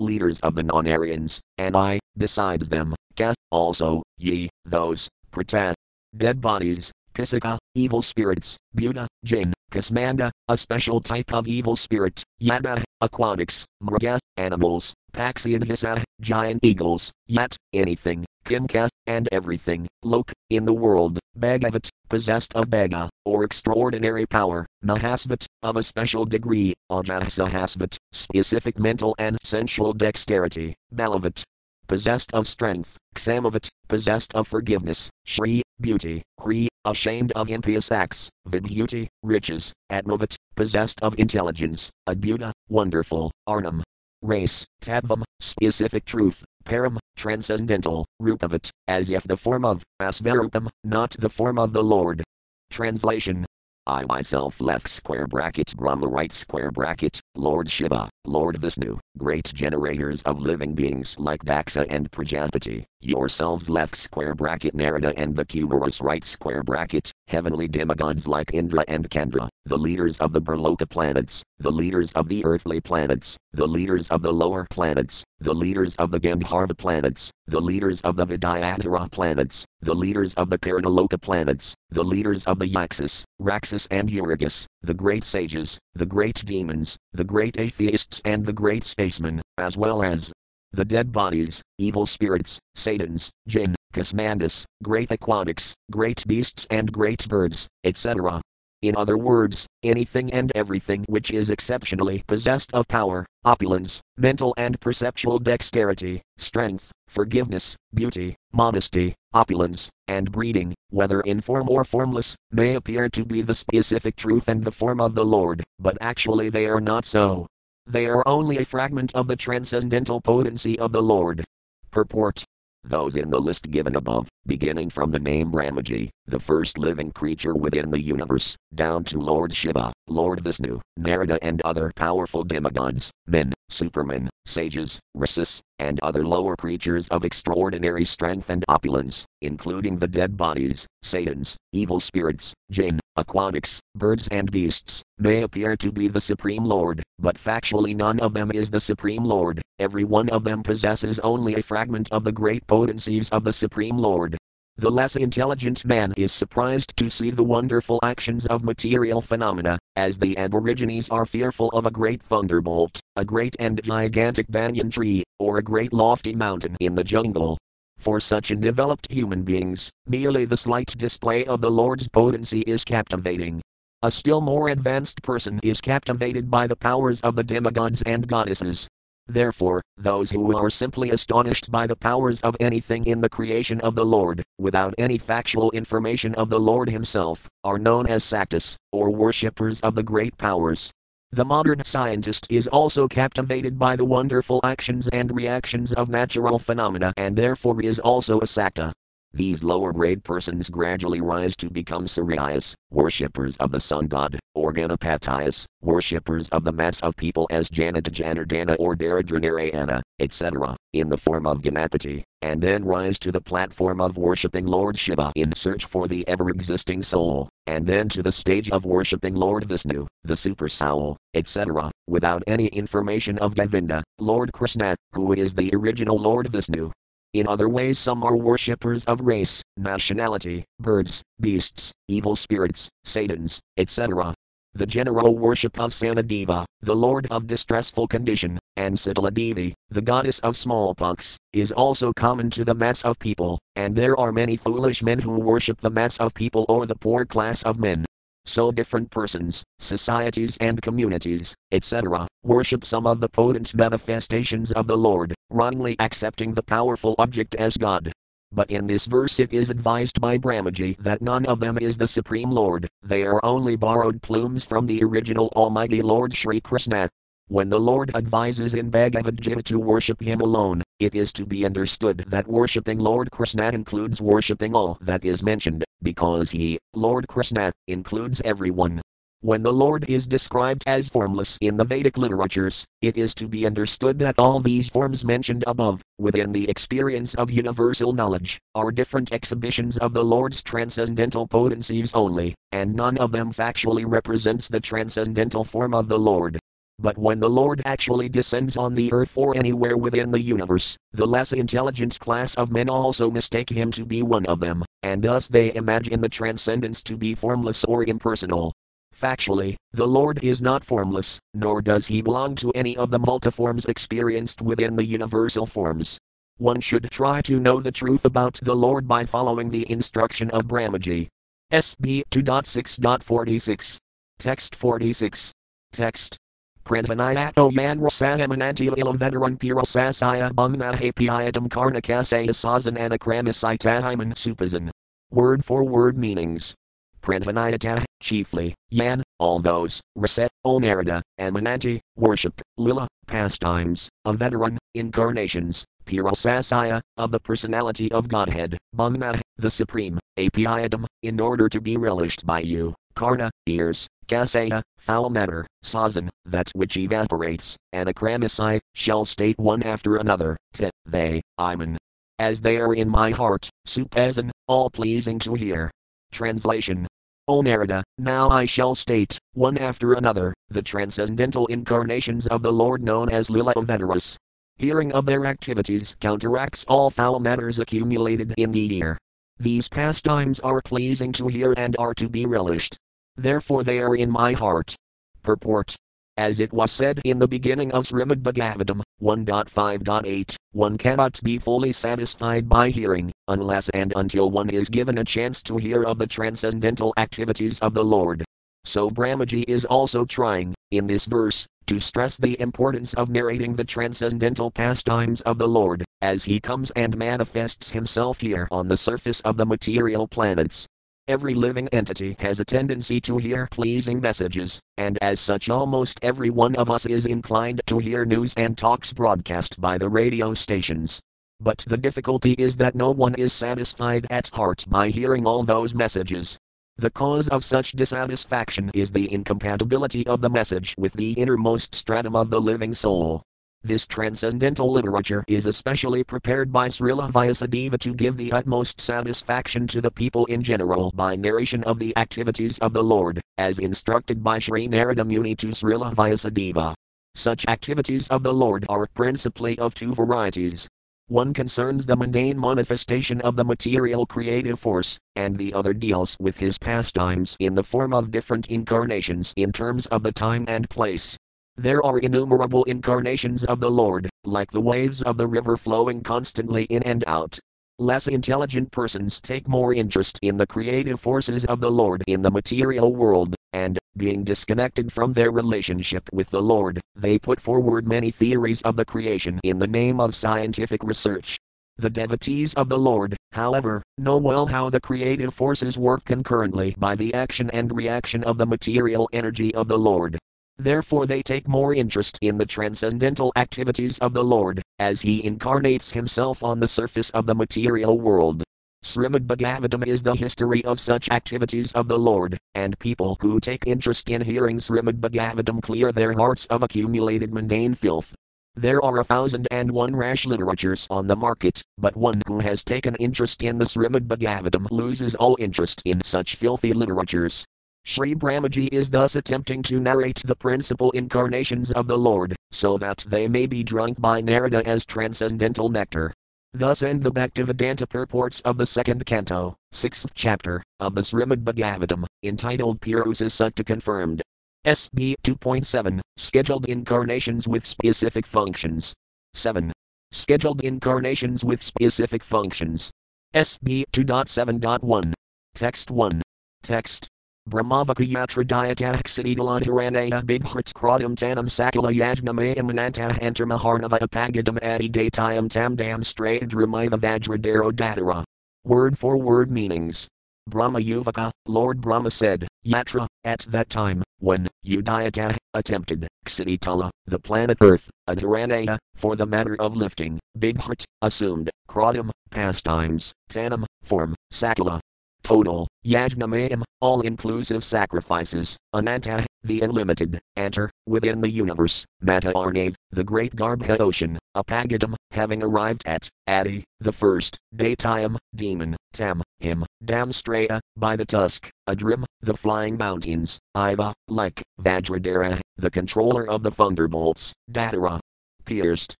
leaders of the non Aryans, and I, besides them, Ka, also, ye, those, Preta, dead bodies, Pisaka, evil spirits, Bhuta, Jinn, Kusmanda, a special type of evil spirit, Yada, aquatics, Mraga, animals, Paxi and Hisa, giant eagles, Yat, anything, Kimka, and everything, Lok, in the world, Bhagavat, possessed of Bhaga, or extraordinary power, Mahasvat, of a special degree, Ajahasahasvat, specific mental and sensual dexterity, Balavat, possessed of strength, Xamavat, possessed of forgiveness, Shri, beauty, Kri, ashamed of impious acts, Vibhuti, riches, Atmavat, possessed of intelligence, Adbhuta, wonderful, Arnam, race, Tadvam, specific truth, Param, transcendental, Rupavat, as if the form of, Asvarupam, not the form of the Lord. Translation I myself left square bracket Brahma right square bracket, Lord Shiva, Lord Vishnu, great generators of living beings like Daksha and Prajapati, yourselves left square bracket Narada and the Kumaras right square bracket, heavenly demigods like Indra and Candra, the leaders of the Bhurloka planets, the leaders of the earthly planets, the leaders of the lower planets, the leaders of the Gandharva planets, the leaders of the Vidyadhara planets, the leaders of the Caranaloka planets, the leaders of the Yaksas, Raksas and Uragas, the great sages, the great demons, the great atheists and the great spacemen, as well as the dead bodies, evil spirits, Satans, Jinn, Kusmandas, great aquatics, great beasts and great birds, etc. In other words, anything and everything which is exceptionally possessed of power, opulence, mental and perceptual dexterity, strength, forgiveness, beauty, modesty, opulence, and breeding, whether in form or formless, may appear to be the specific truth and the form of the Lord, but actually they are not so. They are only a fragment of the transcendental potency of the Lord. Purport those in the list given above, beginning from the name Brahmaji, the first living creature within the universe, down to Lord Shiva, Lord Vishnu, Narada, and other powerful demigods, men, supermen, sages, rasis, and other lower creatures of extraordinary strength and opulence, including the dead bodies, Satans, evil spirits, jinn, aquatics, birds, and beasts, may appear to be the Supreme Lord, but factually none of them is the Supreme Lord, every one of them possesses only a fragment of the great potencies of the Supreme Lord. The less intelligent man is surprised to see the wonderful actions of material phenomena, as the Aborigines are fearful of a great thunderbolt, a great and gigantic banyan tree, or a great lofty mountain in the jungle. For such undeveloped human beings, merely the slight display of the Lord's potency is captivating. A still more advanced person is captivated by the powers of the demigods and goddesses. Therefore, those who are simply astonished by the powers of anything in the creation of the Lord, without any factual information of the Lord Himself, are known as Saktas, or worshippers of the great powers. The modern scientist is also captivated by the wonderful actions and reactions of natural phenomena and therefore is also a Sakta. These lower grade persons gradually rise to become Suryas, worshippers of the sun god, or Ganapatiyas, worshippers of the mass of people as Janata Janardana or Daridranarayana, etc., in the form of Ganapati, and then rise to the platform of worshipping Lord Shiva in search for the ever existing soul, and then to the stage of worshipping Lord Vishnu, the super soul, etc., without any information of Govinda, Lord Krishna, who is the original Lord Vishnu, in other ways, some are worshippers of race, nationality, birds, beasts, evil spirits, Satans, etc. The general worship of Sanideva, the lord of distressful condition, and Sitaladevi, the goddess of smallpox, is also common to the mass of people, and there are many foolish men who worship the mass of people or the poor class of men, so different persons, societies, and communities, etc., worship some of the potent manifestations of the Lord, wrongly accepting the powerful object as God. But in this verse it is advised by Brahmaji that none of them is the Supreme Lord, they are only borrowed plumes from the original Almighty Lord Sri Krishna. When the Lord advises in Bhagavad Gita to worship Him alone, it is to be understood that worshipping Lord Krishna includes worshipping all that is mentioned, because He, Lord Krishna, includes everyone. When the Lord is described as formless in the Vedic literatures, it is to be understood that all these forms mentioned above, within the experience of universal knowledge, are different exhibitions of the Lord's transcendental potencies only, and none of them factually represents the transcendental form of the Lord. But when the Lord actually descends on the earth or anywhere within the universe, the less intelligent class of men also mistake him to be one of them, and thus they imagine the transcendence to be formless or impersonal. Factually, the Lord is not formless, nor does he belong to any of the multiforms experienced within the universal forms. One should try to know the truth about the Lord by following the instruction of Brahmaji. SB 2.6.46. Text 46. Text. Prantanayato manrasahamananti ilavedaran pirasasaya bumna hapiatam karnakasaya sazan anakramisitahiman supazan. Word for word meanings. Pranvanayata, chiefly, Yan, all those, Raset, Omerida, Amananti, worship, Lila, pastimes, a veteran, incarnations, Pirasasaya, of the personality of Godhead, Bhamna, the supreme, Apiadam, in order to be relished by you, Karna, ears, Kasaya, foul matter, Sazan, that which evaporates, Anakramisai, shall state one after another, Tit, they, Iman. As they are in my heart, Supazan, all pleasing to hear. Translation O Narada, now I shall state, one after another, the transcendental incarnations of the Lord known as Lila Avataras. Hearing of their activities counteracts all foul matters accumulated in the ear. These pastimes are pleasing to hear and are to be relished. Therefore they are in my heart. Purport. As it was said in the beginning of Srimad Bhagavatam 1.5.8, one cannot be fully satisfied by hearing, unless and until one is given a chance to hear of the transcendental activities of the Lord. So Brahmaji is also trying, in this verse, to stress the importance of narrating the transcendental pastimes of the Lord, as he comes and manifests himself here on the surface of the material planets, Every living entity has a tendency to hear pleasing messages, and as such, almost every one of us is inclined to hear news and talks broadcast by the radio stations. But the difficulty is that no one is satisfied at heart by hearing all those messages. The cause of such dissatisfaction is the incompatibility of the message with the innermost stratum of the living soul. This transcendental literature is especially prepared by Srila Vyasadeva to give the utmost satisfaction to the people in general by narration of the activities of the Lord, as instructed by Sri Narada Muni to Srila Vyasadeva. Such activities of the Lord are principally of two varieties. One concerns the mundane manifestation of the material creative force, and the other deals with his pastimes in the form of different incarnations in terms of the time and place. There are innumerable incarnations of the Lord, like the waves of the river flowing constantly in and out. Less intelligent persons take more interest in the creative forces of the Lord in the material world, and, being disconnected from their relationship with the Lord, they put forward many theories of the creation in the name of scientific research. The devotees of the Lord, however, know well how the creative forces work concurrently by the action and reaction of the material energy of the Lord, Therefore, they take more interest in the transcendental activities of the Lord, as He incarnates Himself on the surface of the material world. Srimad Bhagavatam is the history of such activities of the Lord, and people who take interest in hearing Srimad Bhagavatam clear their hearts of accumulated mundane filth. There are a thousand and one rash literatures on the market, but one who has taken interest in the Srimad Bhagavatam loses all interest in such filthy literatures. Sri Brahmaji is thus attempting to narrate the principal incarnations of the Lord, so that they may be drunk by Narada as transcendental nectar. Thus end the Bhaktivedanta purports of the second canto, sixth chapter, of the Srimad Bhagavatam, entitled Purusa Sukta Confirmed. SB 2.7 Scheduled incarnations with specific functions. 7. Scheduled incarnations with specific functions. SB 2.7.1. Text 1. Text Brahmavakayatra diataxididalataranaha bibhrit kratam tanam sakala yajnamayam anantah antarmaharnava apagadam adi datayam tamdam stradramaiva vajradaro datara. Word for word meanings. Brahma uvaca, Lord Brahma said, Yatra, at that time, when, Udayata, attempted, Ksititala, the planet Earth, Adharanaya, for the matter of lifting, Bighat, assumed, Kratam, pastimes, Tanam, form, Sakala, total, Yajnamayam, all inclusive sacrifices, Ananta, the unlimited, enter, within the universe, Mata Arnave, the great Garbha ocean, Apagadam, having arrived at, Adi, the first, Datayam, demon, Tam, him, Damstraya, by the tusk, Adrim, the flying mountains, Iva, like, Vajradara, the controller of the thunderbolts, Datara. Pierced.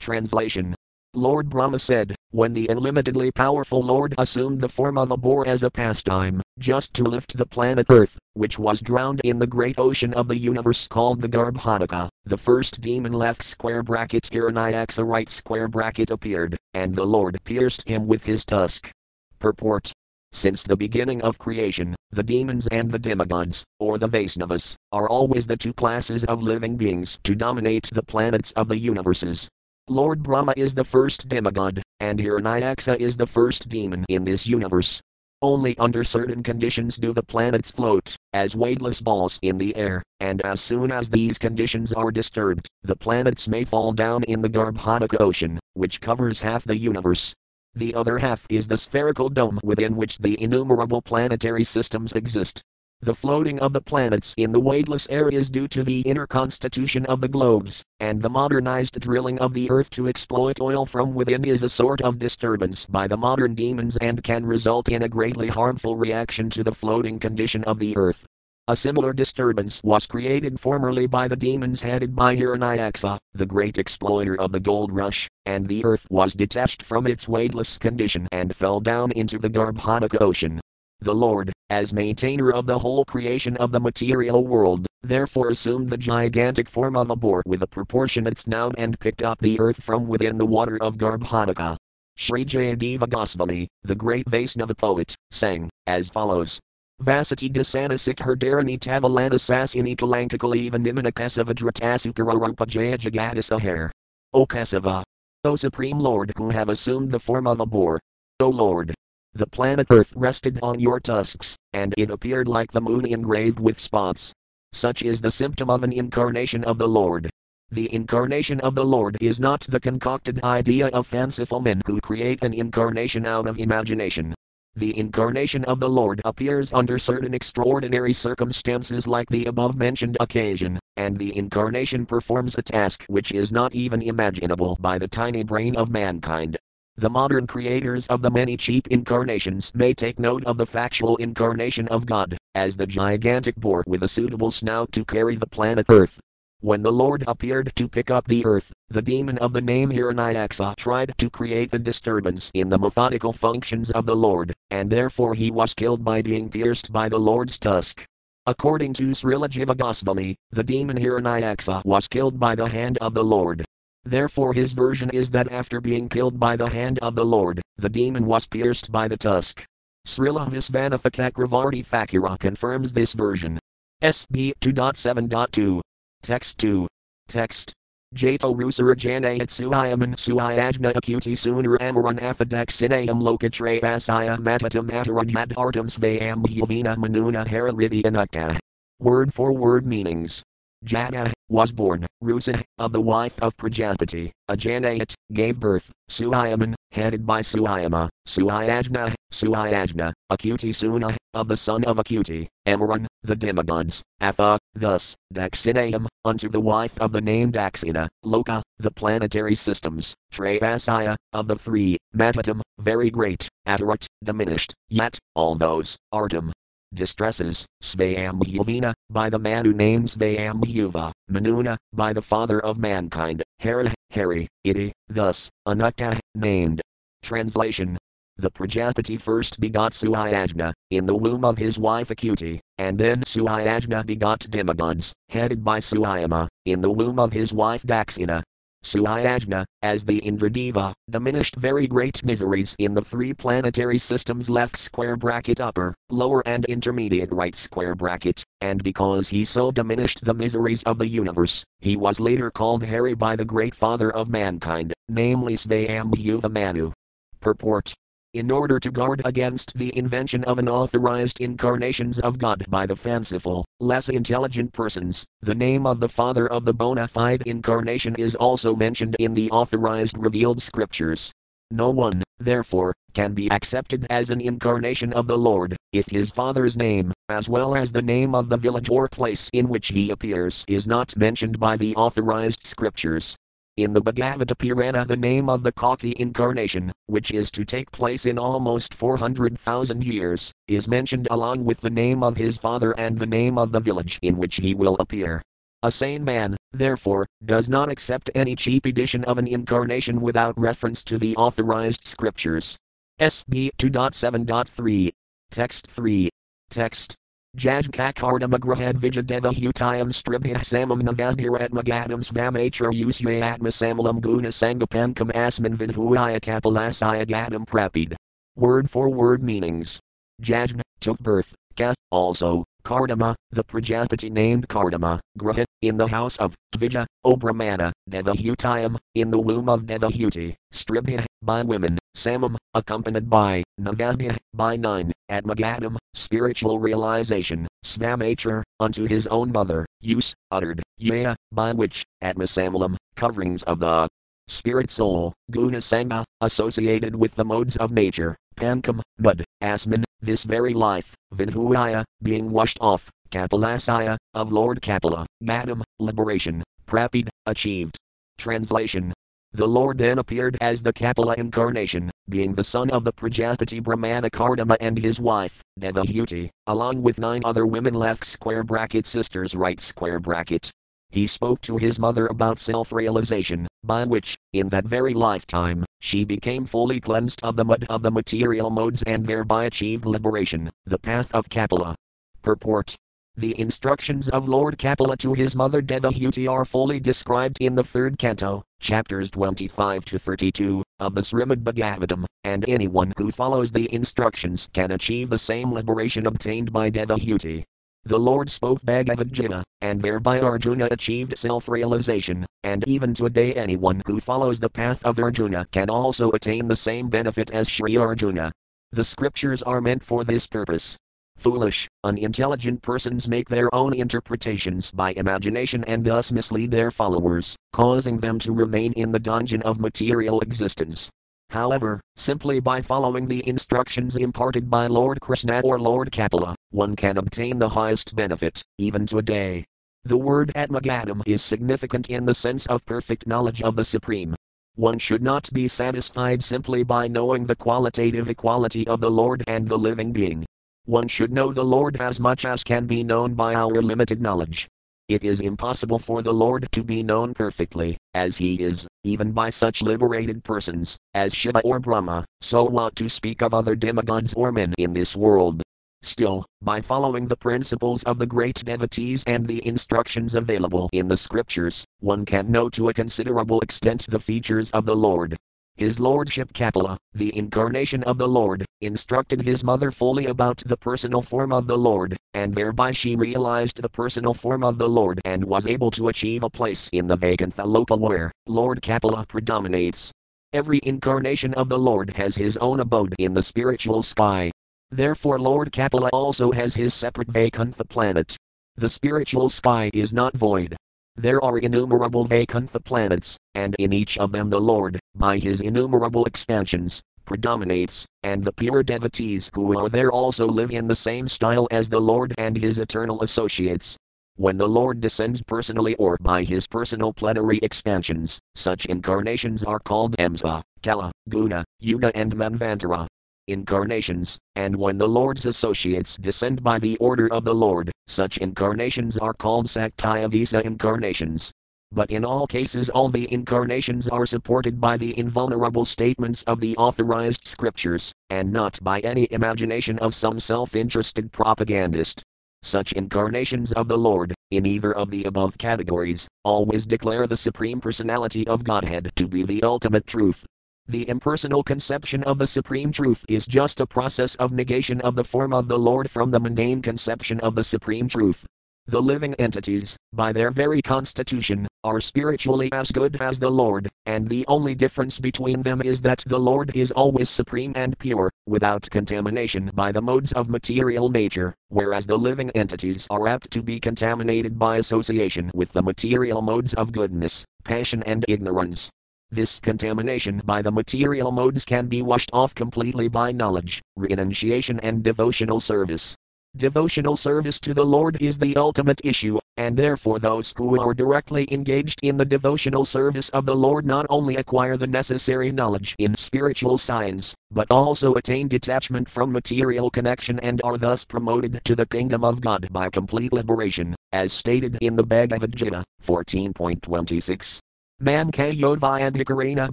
Translation Lord Brahma said, when the unlimitedly powerful Lord assumed the form of a boar as a pastime, just to lift the planet Earth, which was drowned in the great ocean of the universe called the Garbhodaka, the first demon left square bracket Hiranyaksha right square bracket appeared, and the Lord pierced him with his tusk. Purport since the beginning of creation, the demons and the demigods, or the Vaisnavas, are always the two classes of living beings to dominate the planets of the universes. Lord Brahma is the first demigod, and Hiranyaksha is the first demon in this universe. Only under certain conditions do the planets float, as weightless balls in the air, and as soon as these conditions are disturbed, the planets may fall down in the Garbhodaka ocean, which covers half the universe. The other half is the spherical dome within which the innumerable planetary systems exist. The floating of the planets in the weightless air is due to the inner constitution of the globes, and the modernized drilling of the earth to exploit oil from within is a sort of disturbance by the modern demons and can result in a greatly harmful reaction to the floating condition of the earth. A similar disturbance was created formerly by the demons headed by Hiranyaksha, the great exploiter of the gold rush, and the earth was detached from its weightless condition and fell down into the Garbhodaka ocean. The Lord, as maintainer of the whole creation of the material world, therefore assumed the gigantic form of a boar with a proportionate snout and picked up the earth from within the water of Garbhodaka. Sri Jayadeva Goswami, the great Vaisnava poet, sang as follows. Vasati dasanasik herdarani tavalana sasini kalankakaliva nimana kasava dratasukara rupa jaya jagadisahar. O Kesava! O Supreme Lord who have assumed the form of a boar! O Lord! The planet Earth rested on your tusks, and it appeared like the moon engraved with spots. Such is the symptom of an incarnation of the Lord. The incarnation of the Lord is not the concocted idea of fanciful men who create an incarnation out of imagination. The incarnation of the Lord appears under certain extraordinary circumstances like the above mentioned occasion, and the incarnation performs a task which is not even imaginable by the tiny brain of mankind. The modern creators of the many cheap incarnations may take note of the factual incarnation of God, as the gigantic boar with a suitable snout to carry the planet Earth. When the Lord appeared to pick up the earth, the demon of the name Hiranyaksha tried to create a disturbance in the methodical functions of the Lord, and therefore he was killed by being pierced by the Lord's tusk. According to Srila Jiva Goswami, the demon Hiranyaksha was killed by the hand of the Lord. Therefore, his version is that after being killed by the hand of the Lord, the demon was pierced by the tusk. Srila Visvanatha Chakravarti Thakura confirms this version. SB 2.7.2. Text 2. Text. Jato Rusarajana Suiyaman Suiyajna Akuti Sooner Amaran Afadaxinayam Lokatre Asaya Matatam Atarajad Artam Svayam Yavina Manuna Hararivi Anukta. Word for word meanings. Jada was born, Rusa, of the wife of Prajapati, Ajanayat, gave birth, Suiyaman, headed by Suyama, Suyajna, Suyajna, Akuti Suna, of the son of Akuti, Amaran, the demigods, Atha, thus, Daxinayam, unto the wife of the name Daksina, Loka, the planetary systems, Trayasaya, of the three, Matatam, very great, Atarat, diminished, yet, all those, Artam, distresses, Svayambhuvina, by the man who names Svayambhuva, Manuna, by the father of mankind, Hara, Hari, Iti, thus, Anukta, named. Translation The Prajapati first begot Suyajna, in the womb of his wife Akuti, and then Suyajna begot demigods, headed by Suyama, in the womb of his wife Daksina, Suyajna, as the Indradeva, diminished very great miseries in the three planetary systems left square bracket upper, lower and intermediate right square bracket, and because he so diminished the miseries of the universe, he was later called Hari by the great father of mankind, namely Svayambhuva Manu. Purport in order to guard against the invention of unauthorized incarnations of God by the fanciful, less intelligent persons, the name of the Father of the bona fide incarnation is also mentioned in the authorized revealed scriptures. No one, therefore, can be accepted as an incarnation of the Lord, if his Father's name, as well as the name of the village or place in which he appears, is not mentioned by the authorized scriptures. In the Bhagavata Purana, the name of the Kalki incarnation, which is to take place in almost 400,000 years, is mentioned along with the name of his father and the name of the village in which he will appear. A sane man, therefore, does not accept any cheap edition of an incarnation without reference to the authorized scriptures. SB 2.7.3. Text 3. Text. Jajkakardamagrahad vijadeva hutayam stribhya samam navasbhirat magadam svamatra usya samalam guna sangapankam asman vidhuaya kapalasaya prapid. Word for word meanings. Jajna took birth, Kas also, Kardama, the Prajapati named Kardama, Graha, in the house of Tvija, Obramana, Devahutayam, in the womb of Devahuti, Stribhya, by women, Samam, accompanied by, Navasbhya, by nine, Atmagadam, spiritual realization, Svamachar, unto his own mother, use, uttered, Yea, by which, Atmasamalam, coverings of the spirit soul, Guna Sangha, associated with the modes of nature, Pankam, mud, Asman, this very life, Vinhuaya, being washed off, Kapalasaya, of Lord Kapila, Madam, liberation, Prapid, achieved. Translation The Lord then appeared as the Kapila incarnation, being the son of the Prajapati Brahmana Kardama and his wife, Devahuti, along with nine other women left square bracket sisters right square bracket. He spoke to his mother about self realization, by which, in that very lifetime, she became fully cleansed of the mud of the material modes and thereby achieved liberation, the path of Kapila. Purport The instructions of Lord Kapila to his mother Devahuti are fully described in the third canto, chapters 25 to 32, of the Srimad Bhagavatam, and anyone who follows the instructions can achieve the same liberation obtained by Devahuti. The Lord spoke Bhagavad Gita, and thereby Arjuna achieved self realization, and even today anyone who follows the path of Arjuna can also attain the same benefit as Sri Arjuna. The scriptures are meant for this purpose. Foolish, unintelligent persons make their own interpretations by imagination and thus mislead their followers, causing them to remain in the dungeon of material existence. However, simply by following the instructions imparted by Lord Krishna or Lord Kapila, one can obtain the highest benefit, even today. The word Atmagadam is significant in the sense of perfect knowledge of the Supreme. One should not be satisfied simply by knowing the qualitative equality of the Lord and the living being. One should know the Lord as much as can be known by our limited knowledge. It is impossible for the Lord to be known perfectly, as He is, even by such liberated persons, as Shiva or Brahma, so what to speak of other demigods or men in this world. Still, by following the principles of the great devotees and the instructions available in the scriptures, one can know to a considerable extent the features of the Lord, his Lordship Kapila, the incarnation of the Lord, instructed his mother fully about the personal form of the Lord, and thereby she realized the personal form of the Lord and was able to achieve a place in the Vaikuntha Loka where Lord Kapila predominates. Every incarnation of the Lord has his own abode in the spiritual sky. Therefore, Lord Kapila also has his separate Vaikuntha planet. The spiritual sky is not void, there are innumerable Vaikuntha planets, and in each of them the Lord, by his innumerable expansions, predominates, and the pure devotees who are there also live in the same style as the Lord and his eternal associates. When the Lord descends personally or by his personal plenary expansions, such incarnations are called Amsa, Kala, Guna, Yuga, and Manvantara incarnations, and when the Lord's associates descend by the order of the Lord, such incarnations are called Saktyavesa incarnations. But in all cases, all the incarnations are supported by the invulnerable statements of the authorized scriptures, and not by any imagination of some self interested propagandist. Such incarnations of the Lord, in either of the above categories, always declare the Supreme Personality of Godhead to be the ultimate truth, the impersonal conception of the Supreme Truth is just a process of negation of the form of the Lord from the mundane conception of the Supreme Truth. The living entities, by their very constitution, are spiritually as good as the Lord, and the only difference between them is that the Lord is always supreme and pure, without contamination by the modes of material nature, whereas the living entities are apt to be contaminated by association with the material modes of goodness, passion, and ignorance. This contamination by the material modes can be washed off completely by knowledge, renunciation, and devotional service. Devotional service to the Lord is the ultimate issue, and therefore those who are directly engaged in the devotional service of the Lord not only acquire the necessary knowledge in spiritual science, but also attain detachment from material connection and are thus promoted to the kingdom of God by complete liberation, as stated in the Bhagavad Gita 14.26. Man Kayodvyandikarena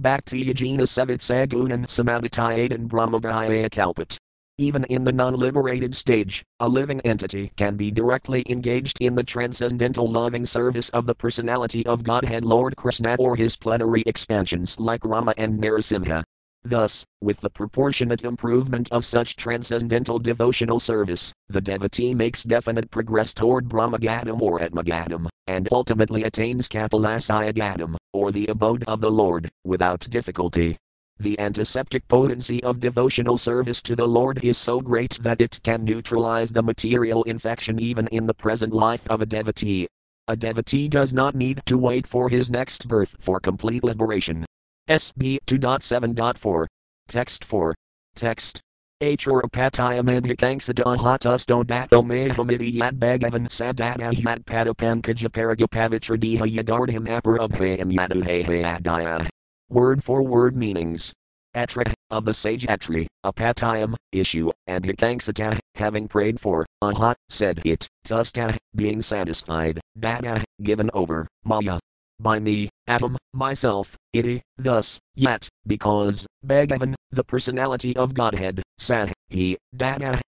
Bhakti Yajina Savitsagunan Samadhitayadan Brahmavaya Kalpat. Even in the non liberated stage, a living entity can be directly engaged in the transcendental loving service of the personality of Godhead Lord Krishna or his plenary expansions like Rama and Narasimha. Thus, with the proportionate improvement of such transcendental devotional service, the devotee makes definite progress toward Brahmagadam or Atmagadam, and ultimately attains Kapilasyagadam, or the abode of the Lord, without difficulty. The antiseptic potency of devotional service to the Lord is so great that it can neutralize the material infection even in the present life of a devotee. A devotee does not need to wait for his next birth for complete liberation. SB 2.7.4. Text 4. Text. Achorapatayamandhikangsadahatus dato mahamidi yad bhagavan sadata yad padapankaja paragapavitra yadardham aparabhayam yaduhayadaya. Ah, ah. Word for word meanings. Atra, of the sage Atri, apatayam, issue, and hikangsata, having prayed for, aha, said it, tusta, being satisfied, data, given over, maya, by me, atom, myself, iti, thus, yet, because, Bhagavan, the personality of Godhead, sah, he, dada,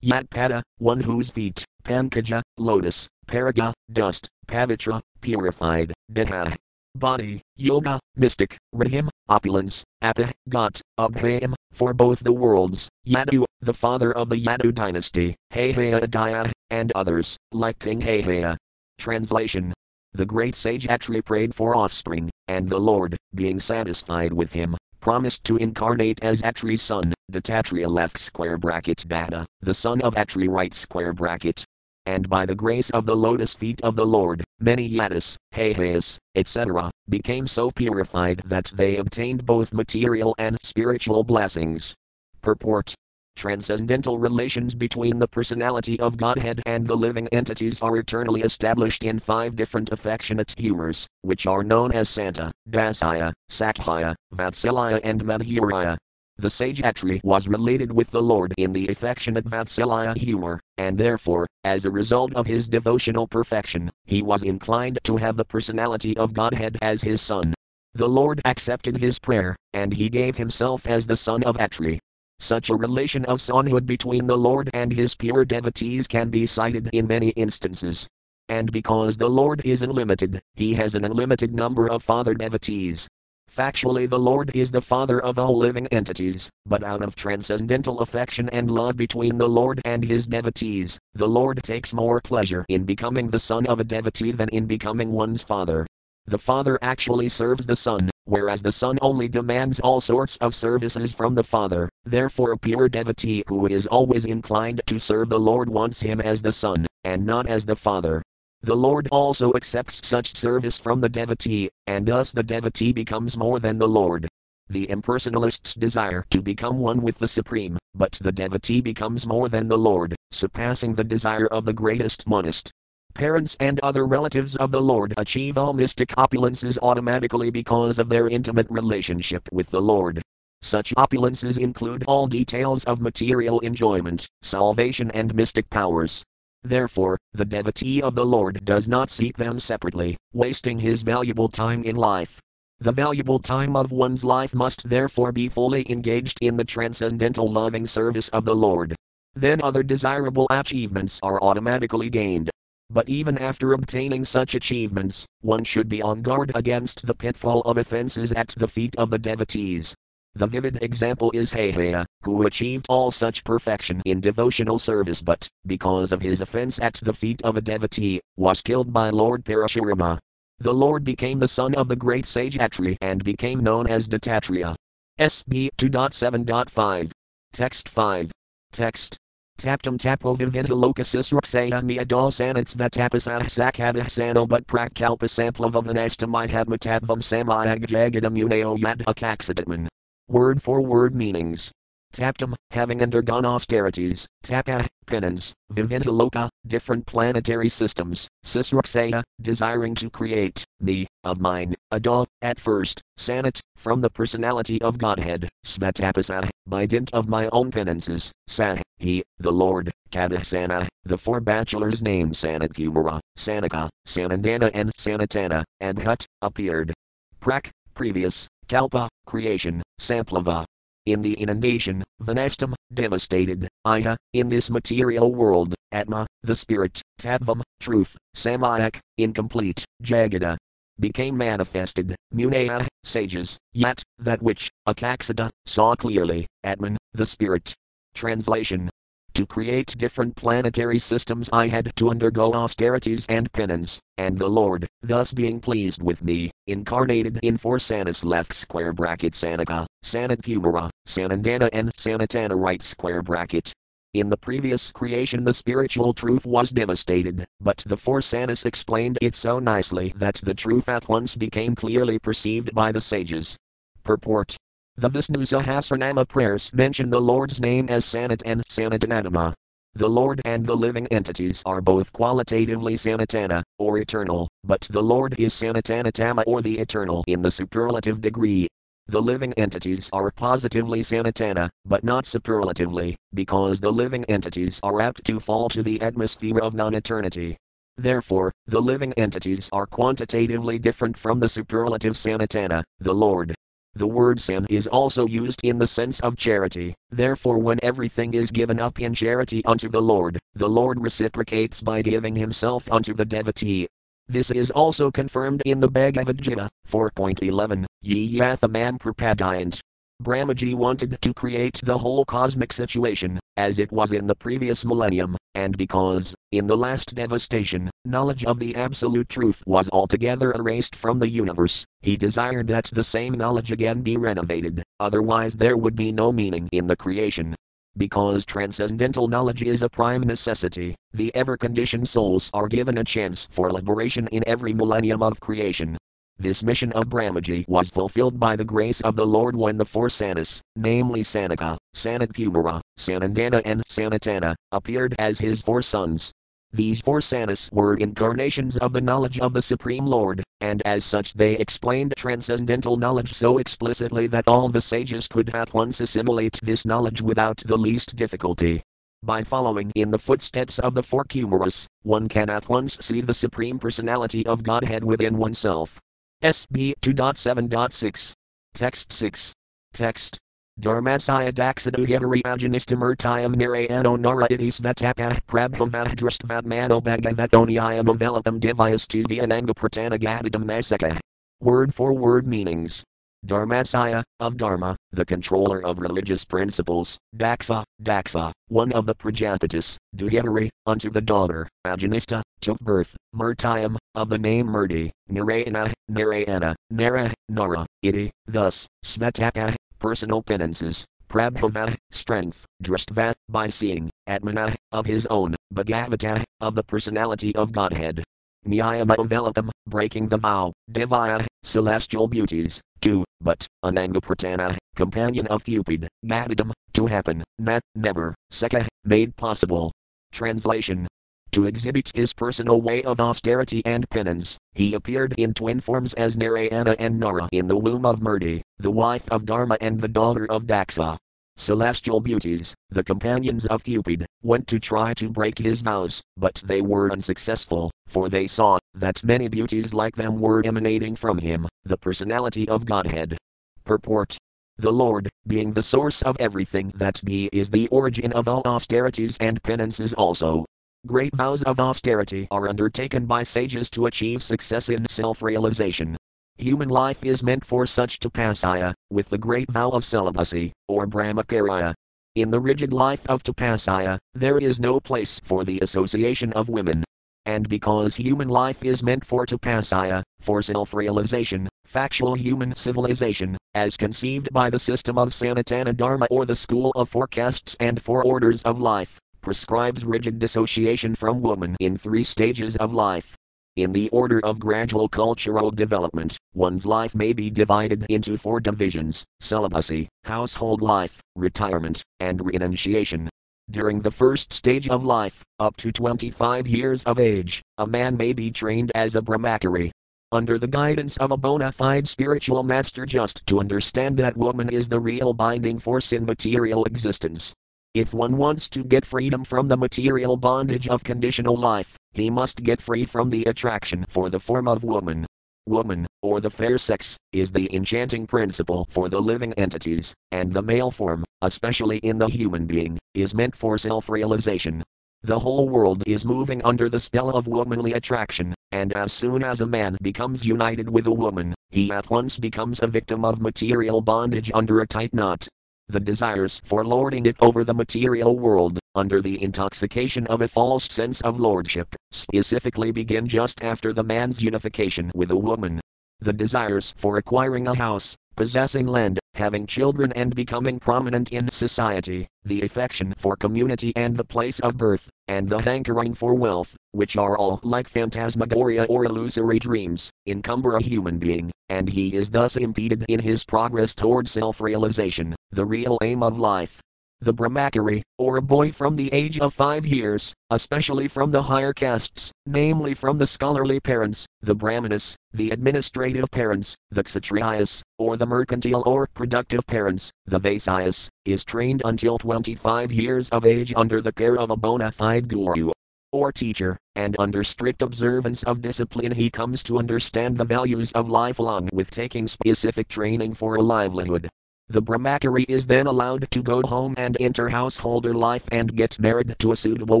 yat pada, one whose feet, pankaja, lotus, paraga, dust, pavitra, purified, daha, body, yoga, mystic, rahim, opulence, apa, got, abhayam, for both the worlds, Yadu, the father of the Yadu dynasty, Haihaya Daya, and others, like King Haihaya. Translation the great sage Atri prayed for offspring, and the Lord, being satisfied with him, promised to incarnate as Atri's son, Dattatreya left square bracket Datta, the son of Atri right square bracket. And by the grace of the lotus feet of the Lord, many Yadis, Haihayas, etc., became so purified that they obtained both material and spiritual blessings. Purport Transcendental relations between the personality of Godhead and the living entities are eternally established in five different affectionate humors, which are known as Santa, Dasya, Sakhya, Vatsalya, and Madhurya. The sage Atri was related with the Lord in the affectionate Vatsalya humor, and therefore, as a result of his devotional perfection, he was inclined to have the personality of Godhead as his son. The Lord accepted his prayer, and he gave himself as the son of Atri, such a relation of sonhood between the Lord and his pure devotees can be cited in many instances. And because the Lord is unlimited, he has an unlimited number of father devotees. Factually, the Lord is the father of all living entities, but out of transcendental affection and love between the Lord and his devotees, the Lord takes more pleasure in becoming the son of a devotee than in becoming one's father. The Father actually serves the Son, whereas the Son only demands all sorts of services from the Father. Therefore, a pure devotee who is always inclined to serve the Lord wants him as the Son, and not as the Father. The Lord also accepts such service from the devotee, and thus the devotee becomes more than the Lord. The impersonalists desire to become one with the Supreme, but the devotee becomes more than the Lord, surpassing the desire of the greatest monist parents and other relatives of the Lord achieve all mystic opulences automatically because of their intimate relationship with the Lord. Such opulences include all details of material enjoyment, salvation, and mystic powers. Therefore, the devotee of the Lord does not seek them separately, wasting his valuable time in life. The valuable time of one's life must therefore be fully engaged in the transcendental loving service of the Lord. Then other desirable achievements are automatically gained. But even after obtaining such achievements, one should be on guard against the pitfall of offenses at the feet of the devotees. The vivid example is Haihaya, who achieved all such perfection in devotional service but, because of his offense at the feet of a devotee, was killed by Lord Parashurama. The Lord became the son of the great sage Atri and became known as Dattatreya. SB 2.7.5. Text 5. Text Taptum tapo vivintalokasis ruksaya miadalsanats vatapasah sakadahsano but prakalpasamplavavanastamidhabmatapvam samayagjagadam uneo yad akaksidatman. Word for word meanings. Taptum, having undergone austerities, tapa, penance, vivintaloka, different planetary systems, sisruksaya, desiring to create, me, of mine, a adal, at first, sanat, from the personality of Godhead, svatapasa, by dint of my own penances, sah, he, the Lord, Kadasana, the four bachelors named Sanatkumara, Sanaka, Sanandana, and Sanatana, and Hut, appeared. Prak, previous, Kalpa, creation, Samplava. In the inundation, Vanastam, devastated, Iya, in this material world, Atma, the spirit, Tattvam, truth, Samayak, incomplete, Jagada, became manifested, Munaya, sages, yet, that which, Akaksada, saw clearly, Atman, the spirit. Translation to create different planetary systems, I had to undergo austerities and penance, and the Lord, thus being pleased with me, incarnated in four Sanas left square bracket Sanaka, Sanatkumara, Sanandana, and Sanatana right square bracket. In the previous creation, the spiritual truth was devastated, but the four Sanas explained it so nicely that the truth at once became clearly perceived by the sages. Purport the Vishnu Sahasranama prayers mention the Lord's name as Sanat and Sanatanatama. The Lord and the living entities are both qualitatively Sanatana, or eternal, but the Lord is Sanatanatama or the eternal in the superlative degree. The living entities are positively Sanatana, but not superlatively, because the living entities are apt to fall to the atmosphere of non eternity. Therefore, the living entities are quantitatively different from the superlative Sanatana, the Lord. The word sin is also used in the sense of charity, therefore, when everything is given up in charity unto the Lord, the Lord reciprocates by giving himself unto the devotee. This is also confirmed in the Bhagavad Gita, 4.11, Ye Yathaman Prapadayant, Brahmaji wanted to create the whole cosmic situation, as it was in the previous millennium, and because, in the last devastation, knowledge of the absolute truth was altogether erased from the universe, he desired that the same knowledge again be renovated, otherwise, there would be no meaning in the creation. Because transcendental knowledge is a prime necessity, the ever conditioned souls are given a chance for liberation in every millennium of creation, this mission of Brahmaji was fulfilled by the grace of the Lord when the four Sanas, namely Sanaka, Sanatkumara, Sanandana, and Sanatana, appeared as his four sons. These four Sanas were incarnations of the knowledge of the Supreme Lord, and as such they explained transcendental knowledge so explicitly that all the sages could at once assimilate this knowledge without the least difficulty. By following in the footsteps of the four Kumaras, one can at once see the Supreme Personality of Godhead within oneself. SB 2.7.6. Text 6. Text. Dharmasaya daksaduhyavari ajanistamurtayam nirayano nara itisvatapah prabhavadrastvatmano bhagavatonyayam avelapam divyastusvyananga pratanagadidam masaka. Word for word meanings. Dharmasaya, of Dharma, the controller of religious principles, Daksa, Daksa, one of the Prajapatis, Duhyavari, unto the daughter, Ajanista, took birth, Murtayam, of the name Murti, Narayana, Narayana, Nara, Nara, Iti, thus, Svataka, personal penances, Prabhava, strength, Drastva, by seeing, Atmana, of his own, Bhagavata, of the personality of Godhead. Nyayama Velapam, breaking the vow, Divya, celestial beauties, 2. But, Anangapratana, companion of Cupid, Gadidam, to happen, not, never, Seka, made possible. Translation to exhibit his personal way of austerity and penance, he appeared in twin forms as Narayana and Nara in the womb of Murti, the wife of Dharma and the daughter of Daksa. Celestial beauties, the companions of Cupid, went to try to break his vows, but they were unsuccessful, for they saw that many beauties like them were emanating from him, the personality of Godhead. Purport the Lord, being the source of everything that be, is the origin of all austerities and penances also. Great vows of austerity are undertaken by sages to achieve success in self realization. Human life is meant for such tapasya, with the great vow of celibacy, or brahmacharya. In the rigid life of tapasya, there is no place for the association of women. And because human life is meant for tapasya, for self realization, factual human civilization, as conceived by the system of Sanatana Dharma or the school of four castes and four orders of life, prescribes rigid dissociation from woman in three stages of life in the order of gradual cultural development, one's life may be divided into four divisions celibacy, household life, retirement, and renunciation. During the first stage of life, up to 25 years of age, a man may be trained as a brahmachari. Under the guidance of a bona fide spiritual master, just to understand that woman is the real binding force in material existence. If one wants to get freedom from the material bondage of conditional life, he must get free from the attraction for the form of woman. Woman, or the fair sex, is the enchanting principle for the living entities, and the male form, especially in the human being, is meant for self realization. The whole world is moving under the spell of womanly attraction, and as soon as a man becomes united with a woman, he at once becomes a victim of material bondage under a tight knot. The desires for lording it over the material world, under the intoxication of a false sense of lordship, specifically begin just after the man's unification with a woman. The desires for acquiring a house, possessing land, having children and becoming prominent in society, the affection for community and the place of birth, and the hankering for wealth, which are all like phantasmagoria or illusory dreams, encumber a human being, and he is thus impeded in his progress toward self realization, the real aim of life the Brahmachari, or a boy from the age of five years, especially from the higher castes, namely from the scholarly parents, the Brahmanas, the administrative parents, the Kshatriyas, or the mercantile or productive parents, the Vaisyas, is trained until 25 years of age under the care of a bona fide guru or teacher, and under strict observance of discipline he comes to understand the values of life along with taking specific training for a livelihood. The Brahmachari is then allowed to go home and enter householder life and get married to a suitable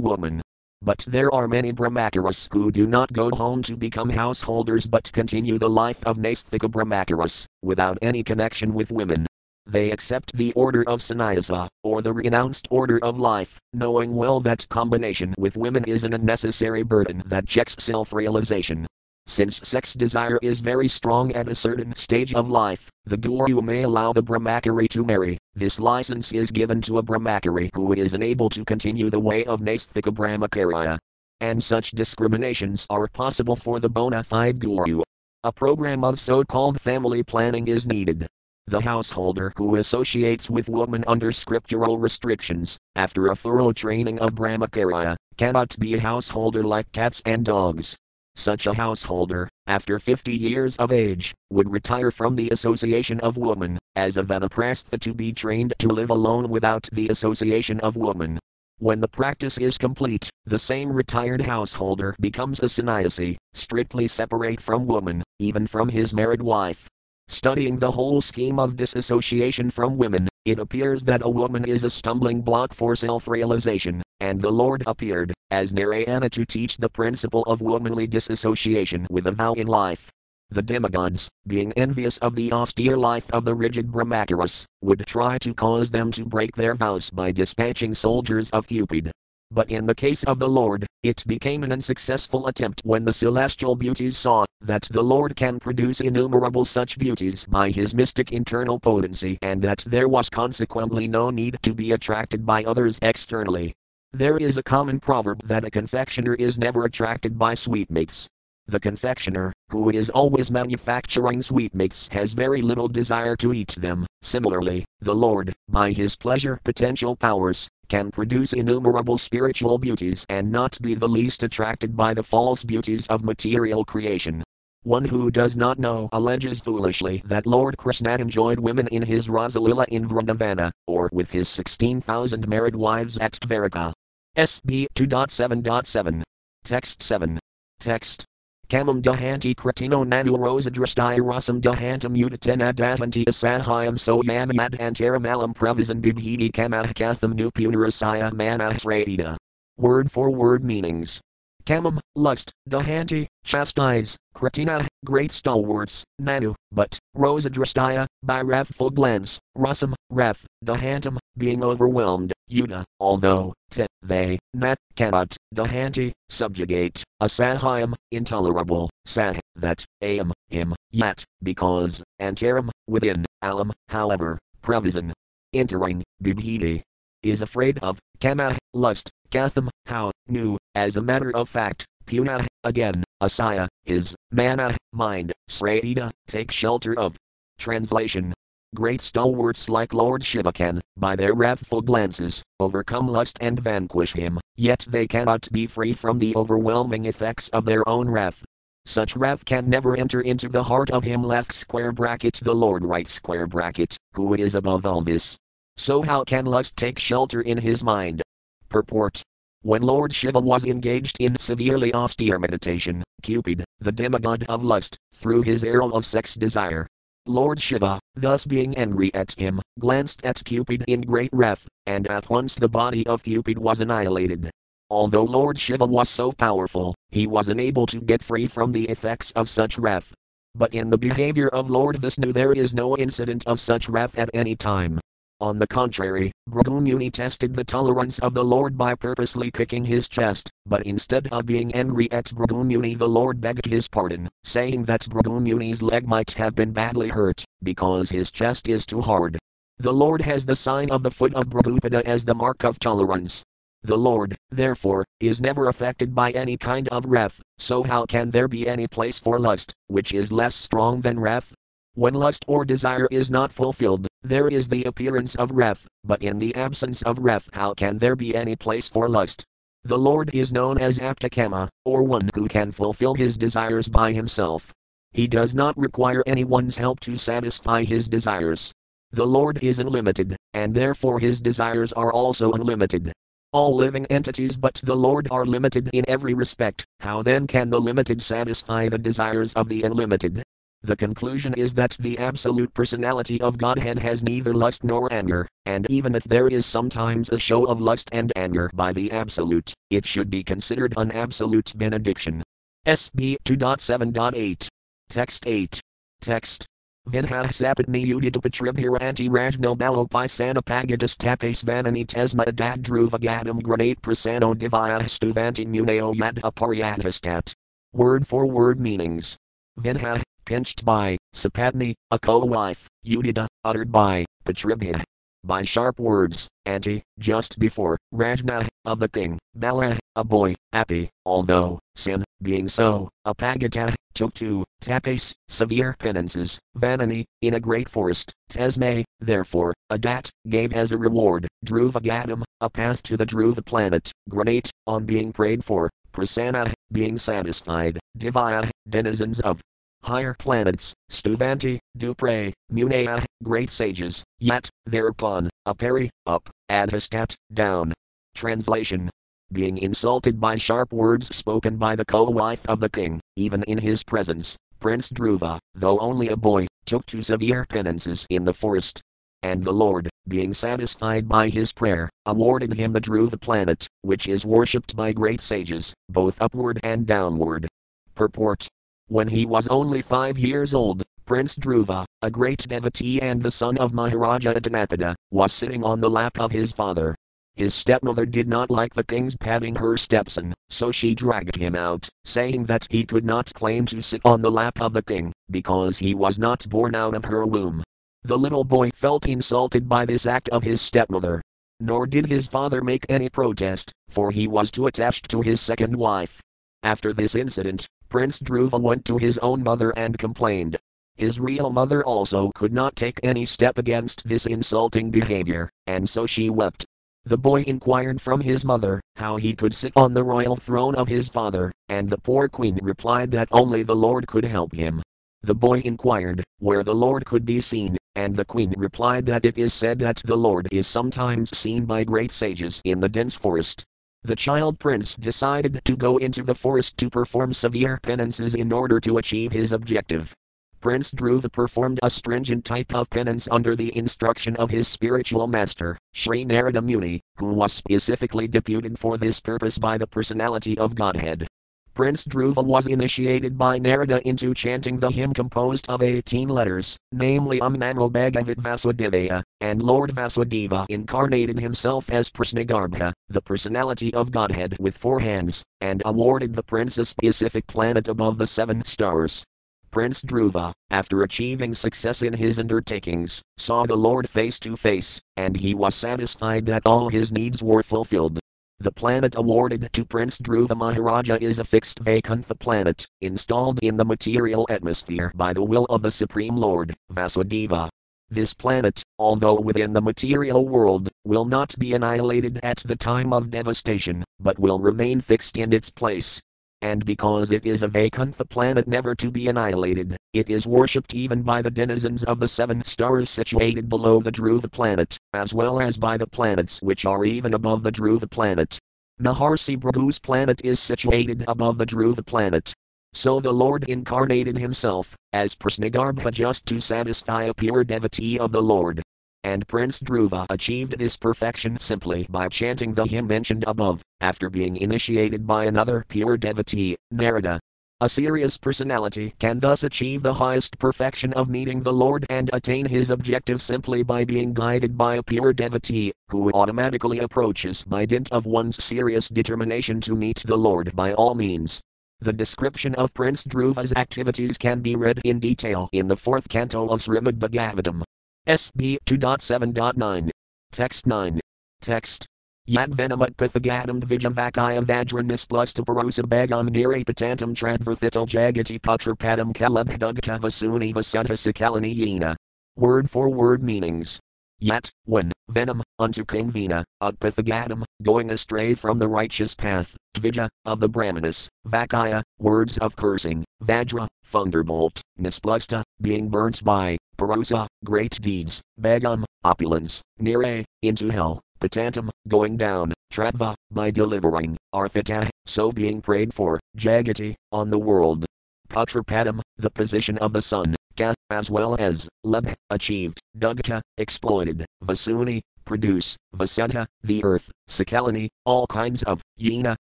woman. But there are many Brahmacharis who do not go home to become householders but continue the life of Naisthika Brahmacharis, without any connection with women. They accept the order of sannyasa, or the renounced order of life, knowing well that combination with women is an unnecessary burden that checks self realization. Since sex desire is very strong at a certain stage of life, the guru may allow the brahmachari to marry. This license is given to a brahmachari who is unable to continue the way of Naisthika Brahmacharya. And such discriminations are possible for the bona fide guru. A program of so called family planning is needed. The householder who associates with woman under scriptural restrictions, after a thorough training of Brahmacharya, cannot be a householder like cats and dogs. Such a householder, after 50 years of age, would retire from the association of woman, as a vanaprastha to be trained to live alone without the association of woman. When the practice is complete, the same retired householder becomes a sannyasi, strictly separate from woman, even from his married wife. Studying the whole scheme of disassociation from women, it appears that a woman is a stumbling block for self realization, and the Lord appeared, as Narayana to teach the principle of womanly disassociation with a vow in life. The demigods, being envious of the austere life of the rigid Brahmacharis, would try to cause them to break their vows by dispatching soldiers of Cupid. But in the case of the Lord, it became an unsuccessful attempt when the celestial beauties saw that the Lord can produce innumerable such beauties by his mystic internal potency and that there was consequently no need to be attracted by others externally. There is a common proverb that a confectioner is never attracted by sweetmeats. The confectioner, who is always manufacturing sweetmeats, has very little desire to eat them. Similarly, the Lord, by his pleasure potential powers, can produce innumerable spiritual beauties and not be the least attracted by the false beauties of material creation. One who does not know alleges foolishly that Lord Krishna enjoyed women in his Rasalila in Vrindavana, or with his 16,000 married wives at Dvaraka. SB 2.7.7. Text 7. Text. Kamam dahanti kratino nanu Rosa rosadrastai rasam dahantam udatena datanti asahayam so yamayad antaramalam pravisan bibhidi kamahkatham nupunarasaya manahsraida. Word for word meanings. Kamam, lust, dahanti, chastise, kratina, great stalwarts, nanu, but, Rosa rosadrastaya, by wrathful glance, rasam, wrath, dahantam, being overwhelmed, yuda, although, te, they, nat, cannot, dahanti, subjugate, asahayam, intolerable, sah, that, am, him, yet, because, antaram, within, alam, however, pravisan, entering, bibhidi, is afraid of, kama, lust, katham, how, new, as a matter of fact, puna, again, asaya, his, mana, mind, sraida, take shelter of. Translation Great stalwarts like Lord Shiva can, by their wrathful glances, overcome lust and vanquish him, yet they cannot be free from the overwhelming effects of their own wrath. Such wrath can never enter into the heart of him left square bracket the Lord right square bracket, who is above all this. so how can lust take shelter in his mind? Purport. When Lord Shiva was engaged in severely austere meditation, Cupid, the demigod of lust, threw his arrow of sex desire. Lord Shiva, thus being angry at him, glanced at Cupid in great wrath, and at once the body of Cupid was annihilated. Although Lord Shiva was so powerful, he was unable to get free from the effects of such wrath. But in the behavior of Lord Vishnu there is no incident of such wrath at any time. On the contrary, Muni tested the tolerance of the Lord by purposely kicking his chest, but instead of being angry at Muni, the Lord begged his pardon, saying that Muni's leg might have been badly hurt, because his chest is too hard. The Lord has the sign of the foot of Bhrgupada as the mark of tolerance. The Lord, therefore, is never affected by any kind of wrath, so how can there be any place for lust, which is less strong than wrath? When lust or desire is not fulfilled, there is the appearance of wrath, but in the absence of wrath, how can there be any place for lust? The Lord is known as Aptakama, or one who can fulfill his desires by himself. He does not require anyone's help to satisfy his desires. The Lord is unlimited, and therefore his desires are also unlimited. All living entities but the Lord are limited in every respect, how then can the limited satisfy the desires of the unlimited? The conclusion is that the absolute personality of Godhead has neither lust nor anger, and even if there is sometimes a show of lust and anger by the absolute, it should be considered an absolute benediction. SB 2.7.8. Text 8. Text. Vinha sapatni uditapatribhira anti rajno balopisana pagatas tapes vanani tesma gadam granate prasano divaya stuvanti muneo yad. Word for word meanings. Vinha, pinched by, Sapatni, a co-wife, Udita, uttered by, Patribhya. By sharp words, anti, just before, Rajna, of the king, Bala, a boy, Api, although, sin, being so, Apagata, took to, tapes, severe penances, Vanani, in a great forest, Tesme, therefore, Adat, gave as a reward, Dhruva a path to the Dhruva planet, Granate, on being prayed for, Prasanna, being satisfied, Divaya, denizens of, higher planets, Stuvanti, Dupre, Munaya, great sages, yet, thereupon, aperi, up, adhestat, down. Translation Being insulted by sharp words spoken by the co wife of the king, even in his presence, Prince Dhruva, though only a boy, took to severe penances in the forest. And the Lord, being satisfied by his prayer, awarded him the Dhruva planet, which is worshipped by great sages, both upward and downward. Purport when he was only five years old, Prince Dhruva, a great devotee and the son of Maharaja Uttanapada, was sitting on the lap of his father. His stepmother did not like the king's patting her stepson, so she dragged him out, saying that he could not claim to sit on the lap of the king, because he was not born out of her womb. The little boy felt insulted by this act of his stepmother. Nor did his father make any protest, for he was too attached to his second wife. After this incident, Prince Dhruva went to his own mother and complained. His real mother also could not take any step against this insulting behavior, and so she wept. The boy inquired from his mother how he could sit on the royal throne of his father, and the poor queen replied that only the Lord could help him. The boy inquired where the Lord could be seen, and the queen replied that it is said that the Lord is sometimes seen by great sages in the dense forest, the child prince decided to go into the forest to perform severe penances in order to achieve his objective. Prince Dhruva performed a stringent type of penance under the instruction of his spiritual master, Sri Narada Muni, who was specifically deputed for this purpose by the personality of Godhead. Prince Dhruva was initiated by Narada into chanting the hymn composed of 18 letters, namely Om Namo Vasudevaya, and Lord Vasudeva incarnated himself as Prsnigarbha, the personality of Godhead with four hands, and awarded the prince a specific planet above the seven stars. Prince Dhruva, after achieving success in his undertakings, saw the Lord face to face, and he was satisfied that all his needs were fulfilled. The planet awarded to Prince Dhruva Maharaja is a fixed Vaikuntha planet, installed in the material atmosphere by the will of the Supreme Lord, Vasudeva. This planet, although within the material world, will not be annihilated at the time of devastation, but will remain fixed in its place. And because it is a Vaikuntha planet never to be annihilated, it is worshipped even by the denizens of the seven stars situated below the Dhruva planet, as well as by the planets which are even above the Dhruva planet. Maharshi Bhrigu's planet is situated above the Dhruva planet. So the Lord incarnated himself, as Prsnigarbha just to satisfy a pure devotee of the Lord. And Prince Dhruva achieved this perfection simply by chanting the hymn mentioned above, after being initiated by another pure devotee, Narada. A serious personality can thus achieve the highest perfection of meeting the Lord and attain his objective simply by being guided by a pure devotee, who automatically approaches by dint of one's serious determination to meet the Lord by all means. The description of Prince Dhruva's activities can be read in detail in the fourth canto of Srimad Bhagavatam. SB 2.7.9. Text 9. Text. Yat venamat pithagadam dvijavakaya vajra nisplusta parusa bagam nire patantam tradvarthital jagati putrapadam kalabhdugta vasuni vasanta sakalani yena. Word for word meanings. Yet, when, venom, unto King Vena, Utpithagadam, going astray from the righteous path, Dvija, of the Brahmanas, Vakaya, words of cursing, Vajra, thunderbolt, Nisplusta, being burnt by, Parusa, great deeds, Bagam, opulence, Nire, into hell, Patantam, going down, Tratva, by delivering, Arthita, so being prayed for, Jagati, on the world. Patrapadam, the position of the sun, ka, as well as, leb, achieved, dugta, exploited, vasuni, produce, vasanta, the earth, sakalani, all kinds of, yena,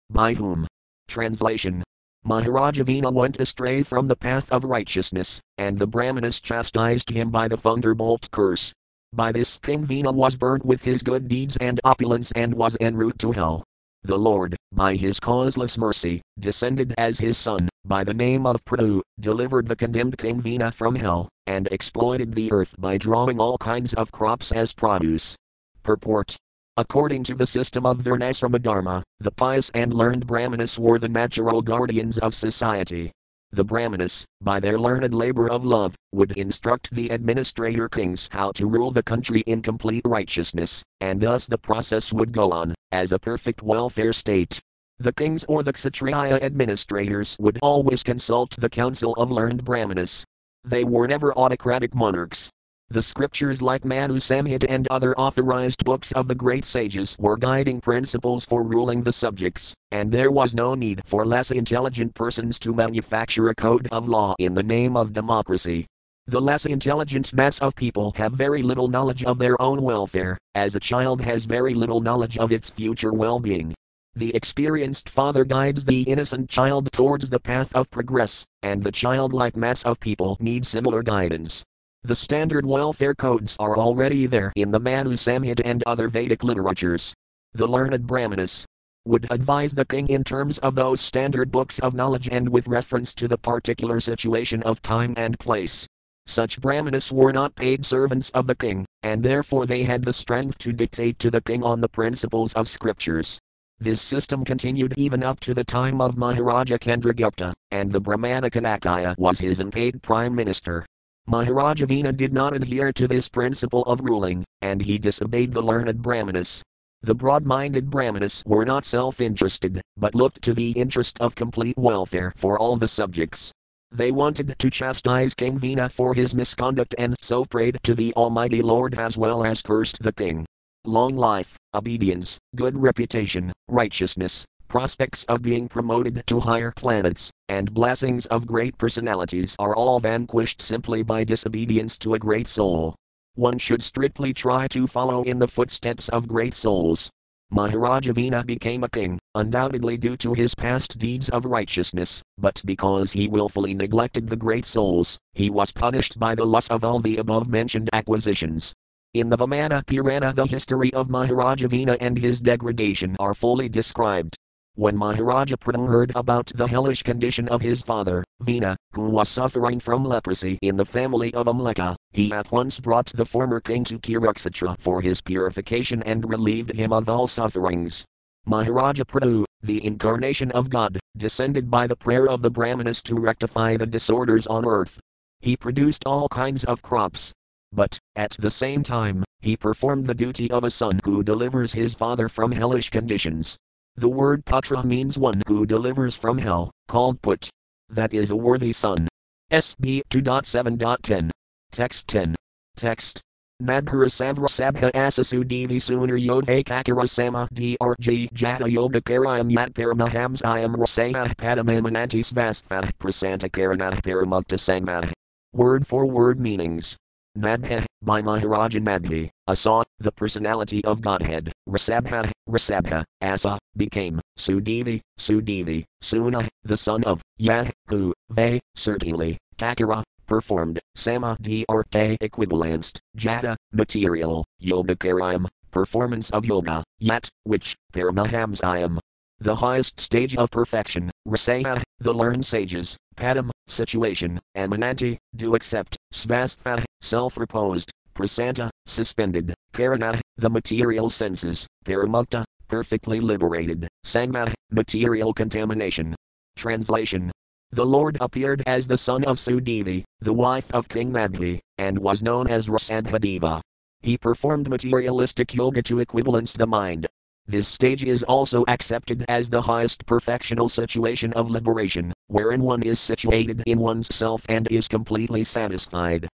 by whom. Translation Maharaja Vena went astray from the path of righteousness, and the Brahmanas chastised him by the thunderbolt curse. By this King Vena was burnt with his good deeds and opulence and was en route to hell. The Lord, by his causeless mercy, descended as his son, by the name of Prithu, delivered the condemned King Vena from hell, and exploited the earth by drawing all kinds of crops as produce. Purport According to the system of Varnasrama Dharma, the pious and learned Brahmanas were the natural guardians of society. The Brahmanas, by their learned labor of love, would instruct the administrator kings how to rule the country in complete righteousness, and thus the process would go on, as a perfect welfare state. The kings or the Kshatriya administrators would always consult the council of learned Brahmanas. They were never autocratic monarchs. The scriptures like Manu Samhita and other authorized books of the great sages were guiding principles for ruling the subjects, and there was no need for less intelligent persons to manufacture a code of law in the name of democracy. The less intelligent mass of people have very little knowledge of their own welfare, as a child has very little knowledge of its future well being. The experienced father guides the innocent child towards the path of progress, and the childlike mass of people need similar guidance. The standard welfare codes are already there in the Manu Samhita and other Vedic literatures. The learned Brahmanas would advise the king in terms of those standard books of knowledge and with reference to the particular situation of time and place. Such Brahmanas were not paid servants of the king, and therefore they had the strength to dictate to the king on the principles of scriptures. This system continued even up to the time of Maharaja Chandragupta, and the Brahmana Canakya was his unpaid prime minister. Maharaja Vena did not adhere to this principle of ruling, and he disobeyed the learned Brahmanas. The broad minded Brahmanas were not self interested, but looked to the interest of complete welfare for all the subjects. They wanted to chastise King Vena for his misconduct and so prayed to the Almighty Lord as well as cursed the king. Long life, obedience, good reputation, righteousness, prospects of being promoted to higher planets, and blessings of great personalities are all vanquished simply by disobedience to a great soul. One should strictly try to follow in the footsteps of great souls. Maharaja Vena became a king, undoubtedly due to his past deeds of righteousness, but because he willfully neglected the great souls, he was punished by the loss of all the above mentioned acquisitions. In the Vamana Purana, the history of Maharaja Vena and his degradation are fully described. When Maharaja Prithu heard about the hellish condition of his father, Vena, who was suffering from leprosy in the family of Amlika, he at once brought the former king to Kurukshetra for his purification and relieved him of all sufferings. Maharaja Prithu, the incarnation of God, descended by the prayer of the Brahmanas to rectify the disorders on earth. He produced all kinds of crops. But, at the same time, he performed the duty of a son who delivers his father from hellish conditions. The word Putra means one who delivers from hell, called Put. That is a worthy son. SB 2.7.10. Text 10. Text. Madhura Savra Sabha Asasu Devi Sooner Yodhe Kakara Sama DRG Jata Yoga Karayam Yat Paramahams Ayam Rasaya Padamamananti Svastha Prasanta Karana Paramukta Sangma. Word for word meanings. Madha, by Maharaja Madhi, Asa, the personality of Godhead, Rasabha, Rasabha, Asa, became, Sudevi, Sudevi, Suna, the son of, Yah, who, they, certainly, Kakara, performed, sama drk equivalanced, jata, material, yoga karyam, performance of yoga, yet, which, paramahamsayam, the highest stage of perfection, rasaya, the learned sages, padam, situation, amananti, do accept, svastha, self-reposed, prasanta, suspended, karana, the material senses, paramukta, perfectly liberated, sangma, material contamination. Translation the Lord appeared as the son of Sudevi, the wife of King Madhi, and was known as Rsabhadeva. He performed materialistic yoga to equivalence the mind. This stage is also accepted as the highest perfectional situation of liberation, wherein one is situated in one's self and is completely satisfied.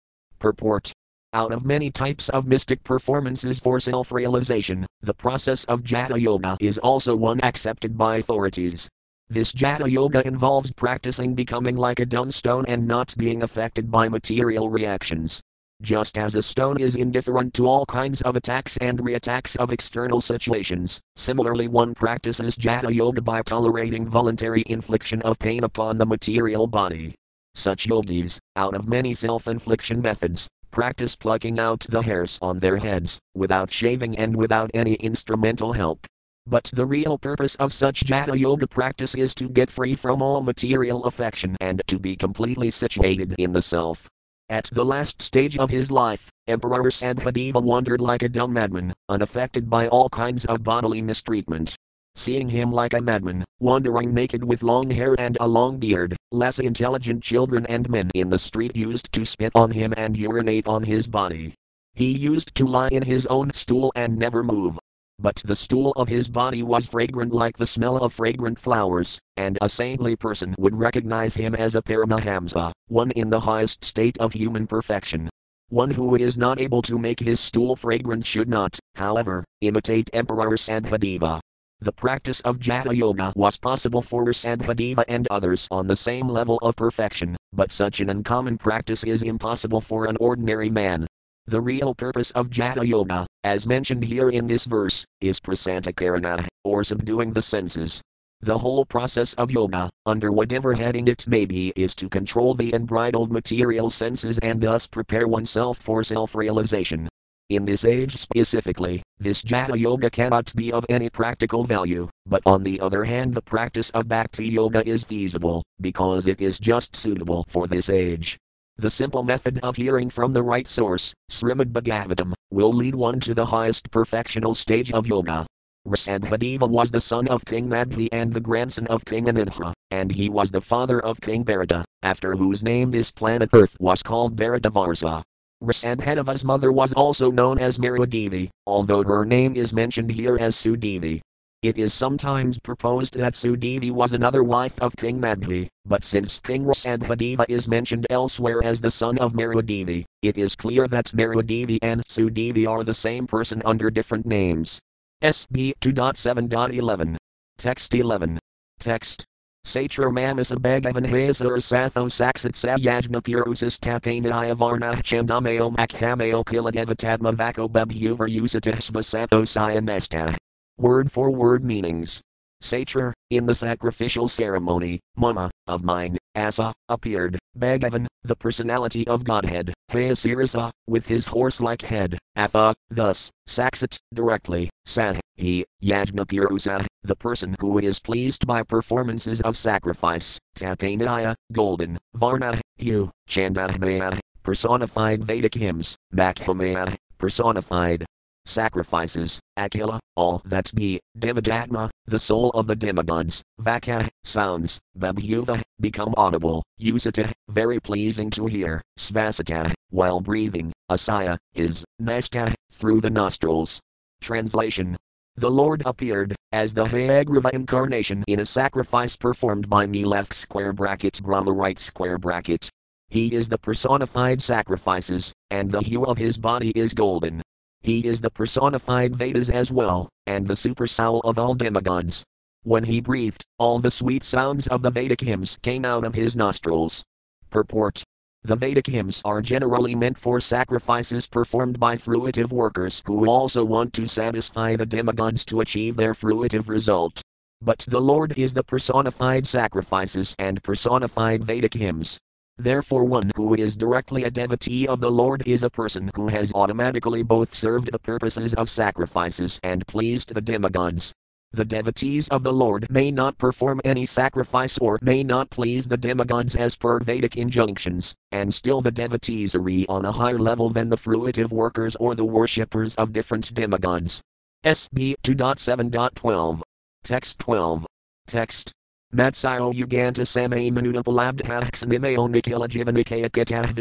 Purport out of many types of mystic performances for self realization, the process of Jada Yoga is also one accepted by authorities. This Jada Yoga involves practicing becoming like a dumb stone and not being affected by material reactions. Just as a stone is indifferent to all kinds of attacks and reattacks of external situations, similarly, one practices Jada Yoga by tolerating voluntary infliction of pain upon the material body. Such yogis, out of many self infliction methods, practice plucking out the hairs on their heads, without shaving and without any instrumental help. But the real purpose of such Jada Yoga practice is to get free from all material affection and to be completely situated in the self. At the last stage of his life, Emperor Sadhadeva wandered like a dumb madman, unaffected by all kinds of bodily mistreatment. Seeing him like a madman, wandering naked with long hair and a long beard, less intelligent children and men in the street used to spit on him and urinate on his body. He used to lie in his own stool and never move, but the stool of his body was fragrant like the smell of fragrant flowers, and a saintly person would recognize him as a Paramahamsa, one in the highest state of human perfection. One who is not able to make his stool fragrant should not, however, imitate Emperor Sadhadeva. The practice of Jada Yoga was possible for Sadhadeva and others on the same level of perfection, but such an uncommon practice is impossible for an ordinary man. The real purpose of Jada Yoga, as mentioned here in this verse, is prasantakarana, or subduing the senses. The whole process of yoga, under whatever heading it may be, is to control the unbridled material senses and thus prepare oneself for self realization. In this age specifically, this Jada Yoga cannot be of any practical value, but on the other hand, the practice of Bhakti Yoga is feasible, because it is just suitable for this age. The simple method of hearing from the right source, Srimad Bhagavatam, will lead one to the highest perfectional stage of yoga. Rsabhadeva was the son of King Madhi and the grandson of King Anidha, and he was the father of King Bharata, after whose name this planet Earth was called Bharatavarsa. Rsabhadeva's mother was also known as Merudevi, although her name is mentioned here as Sudevi. It is sometimes proposed that Sudevi was another wife of King Madhi, but since King Rsabhadeva is mentioned elsewhere as the son of Merudevi, it is clear that Merudevi and Sudevi are the same person under different names. SB 2.7.11. Text 11. Text. Satra Manasa Bhagavan Hasar Satho Saksat Sayajna Purusis Tapania Varna Chandamayo Makhameo Kiladevatadma Vako Bebhuvar Usatah Svasato Sayanesta. Word for word meanings. Satra, in the sacrificial ceremony, Mama, of mine, Asa, appeared, Bhagavan, the personality of Godhead, Hayasirasa, with his horse like head, Atha, thus, Saksat, directly, Sah, he, Yajnapurusa, the person who is pleased by performances of sacrifice, Tapanaya, golden, Varna, hue, Chandamaya, personified Vedic hymns, Bakhamaya, personified sacrifices, Akila, all that be, Devadatma, the soul of the demigods, Vaka, sounds, Babhuva, become audible, Usata, very pleasing to hear, Svasata, while breathing, Asaya, his, Nasta, through the nostrils. Translation the Lord appeared, as the Hayagriva incarnation in a sacrifice performed by me left square bracket Brahma right square bracket. He is the personified sacrifices, and the hue of his body is golden. He is the personified Vedas as well, and the super soul of all demigods. When he breathed, all the sweet sounds of the Vedic hymns came out of his nostrils. Purport The Vedic hymns are generally meant for sacrifices performed by fruitive workers who also want to satisfy the demigods to achieve their fruitive result. But the Lord is the personified sacrifices and personified Vedic hymns. Therefore, one who is directly a devotee of the Lord is a person who has automatically both served the purposes of sacrifices and pleased the demigods. The devotees of the Lord may not perform any sacrifice or may not please the demigods as per Vedic injunctions, and still the devotees are on a higher level than the fruitive workers or the worshippers of different demigods. SB 2.7.12. Text 12. Text. Matsayo Uganta Samay Manuta Palabdhaxanimeo Nikila Jivanikaya Kitah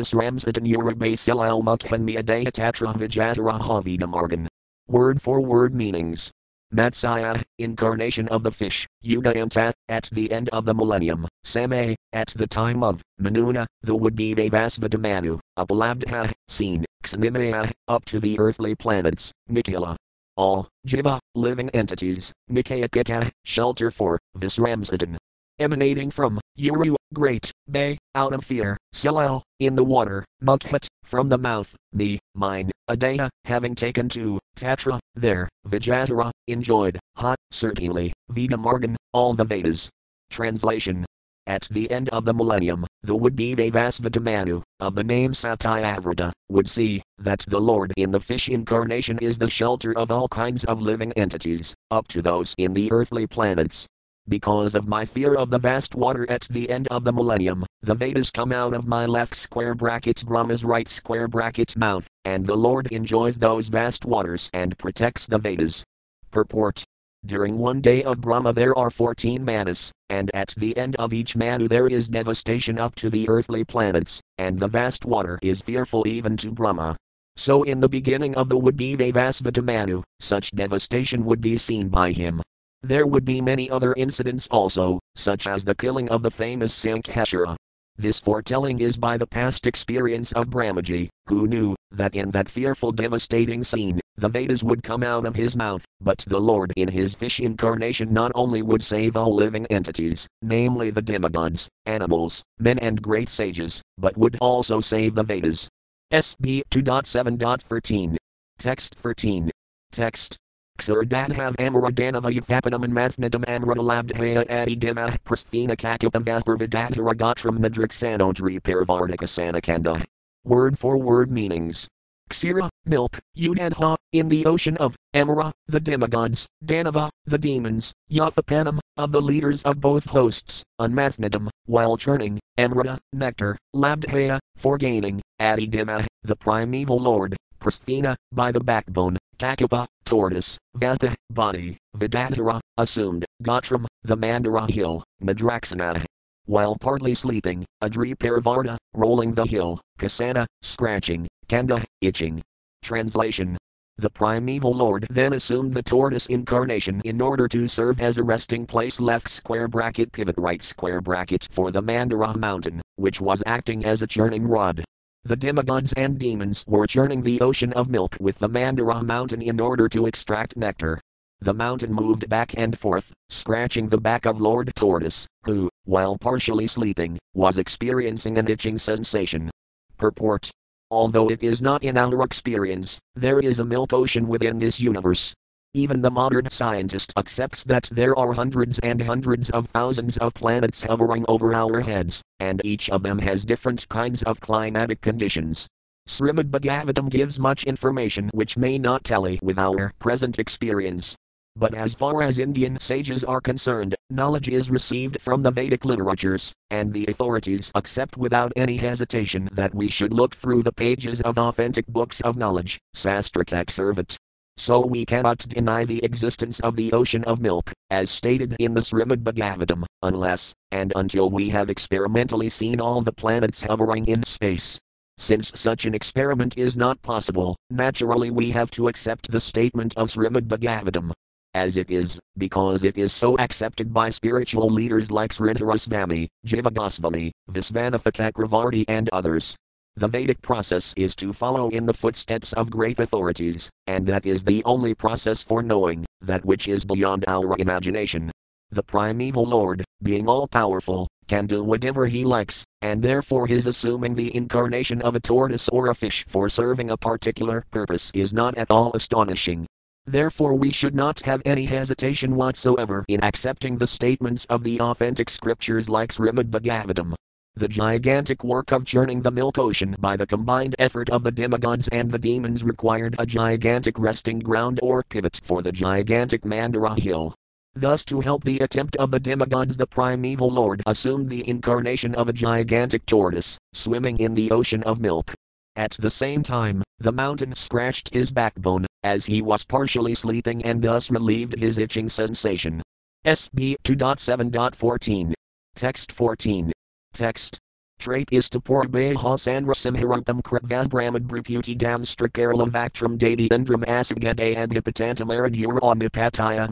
Vijatara Havidamargan. Word for word meanings. Matsaya, incarnation of the fish, Yugayanta, at the end of the millennium, Same, at the time of, Manuna, the would-be Devasvadamanu, Apalabdha, seen, Xanimaya, up to the earthly planets, Nikila. All, Jiva, living entities, Nikayakita, shelter for, Visramsadan, emanating from Uru, great, Bay, out of fear, Silal, in the water, Mukhat, from the mouth, me, mine, Adaya, uh, having taken to, Tatra, there, Vijatara, enjoyed, hot, certainly, Veda Margan, all the Vedas. Translation At the end of the millennium, the would be Devasvatamanu, of the name Satyavrata, would see that the Lord in the fish incarnation is the shelter of all kinds of living entities, up to those in the earthly planets. Because of my fear of the vast water at the end of the millennium, the Vedas come out of my left square bracket Brahma's right square bracket mouth, and the Lord enjoys those vast waters and protects the Vedas. Purport During one day of Brahma there are 14 manas, and at the end of each manu there is devastation up to the earthly planets, and the vast water is fearful even to Brahma. So in the beginning of the would be Devasvata Manu, such devastation would be seen by him, there would be many other incidents also, such as the killing of the famous Sankheshwara. This foretelling is by the past experience of Brahmaji, who knew that in that fearful devastating scene, the Vedas would come out of his mouth, but the Lord in his fish incarnation not only would save all living entities, namely the demigods, animals, men, and great sages, but would also save the Vedas. SB 2.7.13. Text 13. Text Xurdadhav Amaradanava Yuthapanam and Mathnadam Amradalabdhaya Adidima Prasthina Kakupam Vasparvadatara Gotram Madriksanodri Parvardika Sanakanda. Word for word meanings. Xira, milk, Udadha, in the ocean of Amara, the demigods, Danava, the demons, Yathapanam, of the leaders of both hosts, Unmathnadam, while churning, Amrita, nectar, Labdhaya, for gaining, Adidima, the primeval lord, Prasthina, by the backbone, Kakupa, tortoise, Vasta, body, Vidatara, assumed, Gotram, the Mandara hill, Madraksana. While partly sleeping, Adri Parivarta, rolling the hill, Kasana, scratching, Kanda, itching. Translation the primeval lord then assumed the tortoise incarnation in order to serve as a resting place left square bracket pivot right square bracket for the Mandara mountain, which was acting as a churning rod. The demigods and demons were churning the ocean of milk with the Mandara mountain in order to extract nectar. The mountain moved back and forth, scratching the back of Lord Tortoise, who, while partially sleeping, was experiencing an itching sensation. Purport Although it is not in our experience, there is a milk ocean within this universe, even the modern scientist accepts that there are hundreds and hundreds of thousands of planets hovering over our heads, and each of them has different kinds of climatic conditions. Srimad Bhagavatam gives much information which may not tally with our present experience. But as far as Indian sages are concerned, knowledge is received from the Vedic literatures, and the authorities accept without any hesitation that we should look through the pages of authentic books of knowledge, Sastric Servat, so we cannot deny the existence of the ocean of milk, as stated in the Srimad Bhagavatam, unless and until we have experimentally seen all the planets hovering in space. Since such an experiment is not possible, naturally we have to accept the statement of Srimad Bhagavatam. as it is, because it is so accepted by spiritual leaders like Sridharasvami, Jivagosvami, Visvanatha Chakravarti, and others. The Vedic process is to follow in the footsteps of great authorities, and that is the only process for knowing that which is beyond our imagination. The primeval Lord, being all powerful, can do whatever he likes, and therefore his assuming the incarnation of a tortoise or a fish for serving a particular purpose is not at all astonishing. Therefore, we should not have any hesitation whatsoever in accepting the statements of the authentic scriptures like Srimad Bhagavatam, the gigantic work of churning the milk ocean by the combined effort of the demigods and the demons required a gigantic resting ground or pivot for the gigantic Mandara hill. Thus, to help the attempt of the demigods, the primeval lord assumed the incarnation of a gigantic tortoise, swimming in the ocean of milk. At the same time, the mountain scratched his backbone, as he was partially sleeping and thus relieved his itching sensation. SB 2.7.14. Text 14. Text. Trait is to Purbeha Sanrasimharupam Kritvas Brahmad Bruputi Damstra Kerala Vactram Dadi Indram Asagade and Hipatantam Aradura Omnipataya.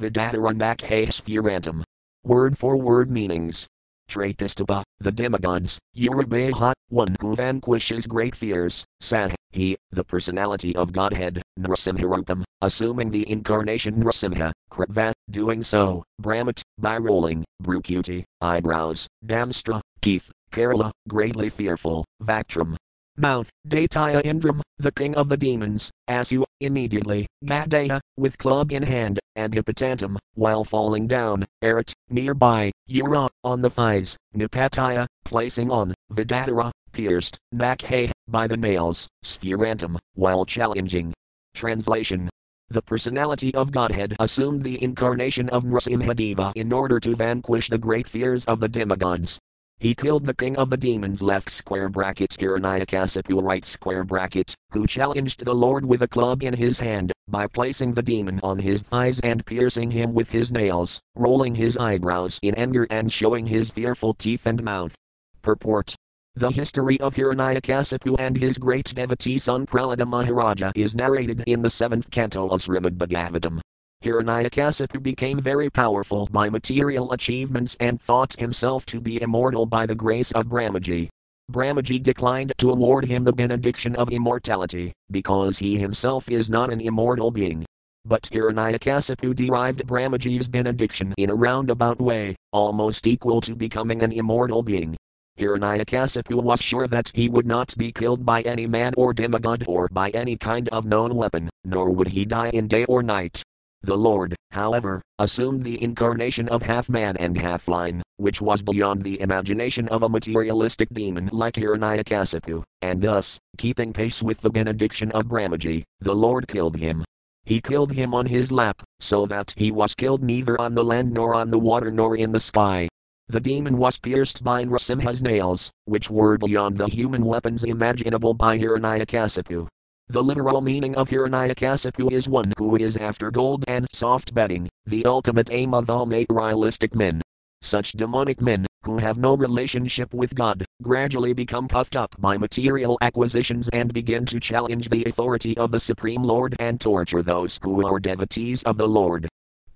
Word for word meanings. Traitistaba, the demigods, Urabeha, one who vanquishes great fears, Sah, he, the personality of Godhead, Nrasimharupam, assuming the incarnation Nrasimha, Kritva, doing so, Brahmat, by rolling, Brukuti, eyebrows, Damstra, teeth, Kerala, greatly fearful, Vactram, mouth, Dataya Indram, the king of the demons, Asu, immediately, Gadaya, with club in hand, and Hippotantum, while falling down, Erit, nearby, Ura, on the thighs, Nipataya, placing on, Vidatara, pierced, Nakhe, by the nails, Sphurantum, while challenging. Translation the personality of Godhead assumed the incarnation of Nrsimhadeva in order to vanquish the great fears of the demigods, he killed the king of the demons left square bracket Hiranyakasipu right square bracket, who challenged the Lord with a club in his hand, by placing the demon on his thighs and piercing him with his nails, rolling his eyebrows in anger and showing his fearful teeth and mouth. Purport the history of Hiranyakasipu and his great devotee son Prahlada Maharaja is narrated in the seventh canto of Srimad Bhagavatam. Hiranyakasipu became very powerful by material achievements and thought himself to be immortal by the grace of Brahmaji. Brahmaji declined to award him the benediction of immortality, because he himself is not an immortal being. But Hiranyakasipu derived Brahmaji's benediction in a roundabout way, almost equal to becoming an immortal being. Hiranyakasipu was sure that he would not be killed by any man or demigod or by any kind of known weapon, nor would he die in day or night. The Lord, however, assumed the incarnation of half man and half lion, which was beyond the imagination of a materialistic demon like Hiranyakasipu, and thus, keeping pace with the benediction of Brahmaji, the Lord killed him. He killed him on his lap, so that he was killed neither on the land nor on the water nor in the sky. The demon was pierced by Nrasimha's nails, which were beyond the human weapons imaginable by Hiranyakasipu, the literal meaning of Hiranyakasipu is one who is after gold and soft bedding, the ultimate aim of all materialistic men. Such demonic men, who have no relationship with God, gradually become puffed up by material acquisitions and begin to challenge the authority of the Supreme Lord and torture those who are devotees of the Lord.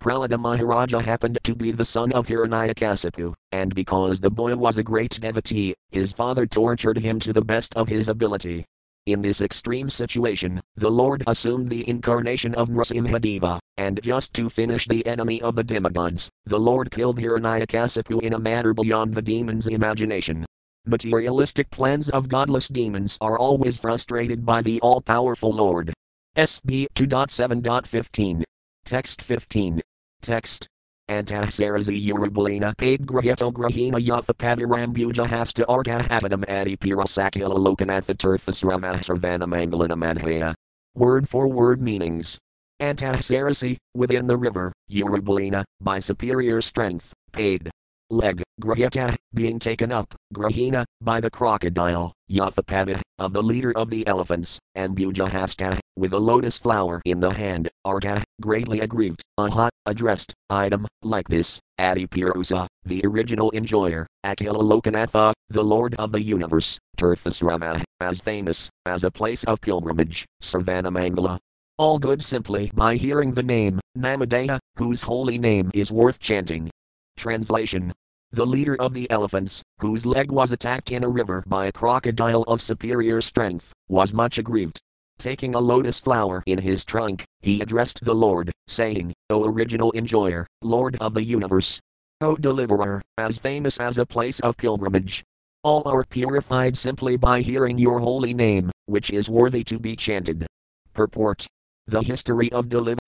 Prahlada Maharaja happened to be the son of Hiranyakasipu, and because the boy was a great devotee, his father tortured him to the best of his ability. In this extreme situation, the Lord assumed the incarnation of Nrsimhadeva, and just to finish the enemy of the demigods, the Lord killed Hiranyakasipu in a manner beyond the demon's imagination. Materialistic plans of godless demons are always frustrated by the all powerful Lord. SB 2.7.15. Text 15. Text Antahsarazi paid Graheto Grahina Yathapadirambuja hasta Artahapadam Adi Pirasakila Lokanatha Turthasrama Sarvana Mangalana Manhaya. Word for word meanings. Antahsarasi, within the river, Urubalina, by superior strength, paid leg, Grahita, being taken up, Grahina, by the crocodile, Yathapada, of the leader of the elephants, and Bujahasta, with a lotus flower in the hand, Arta, greatly aggrieved, Aha, addressed, item, like this, Adi Adipurusa, the original enjoyer, Akila Lokanatha, the Lord of the universe, Tirthasrama, as famous, as a place of pilgrimage, Sarvanamangala, all good simply by hearing the name, Namadeha, whose holy name is worth chanting. Translation The leader of the elephants, whose leg was attacked in a river by a crocodile of superior strength, was much aggrieved. Taking a lotus flower in his trunk, he addressed the Lord, saying, O original enjoyer, Lord of the universe, O deliverer, as famous as a place of pilgrimage. All are purified simply by hearing your holy name, which is worthy to be chanted. Purport The history of deliverance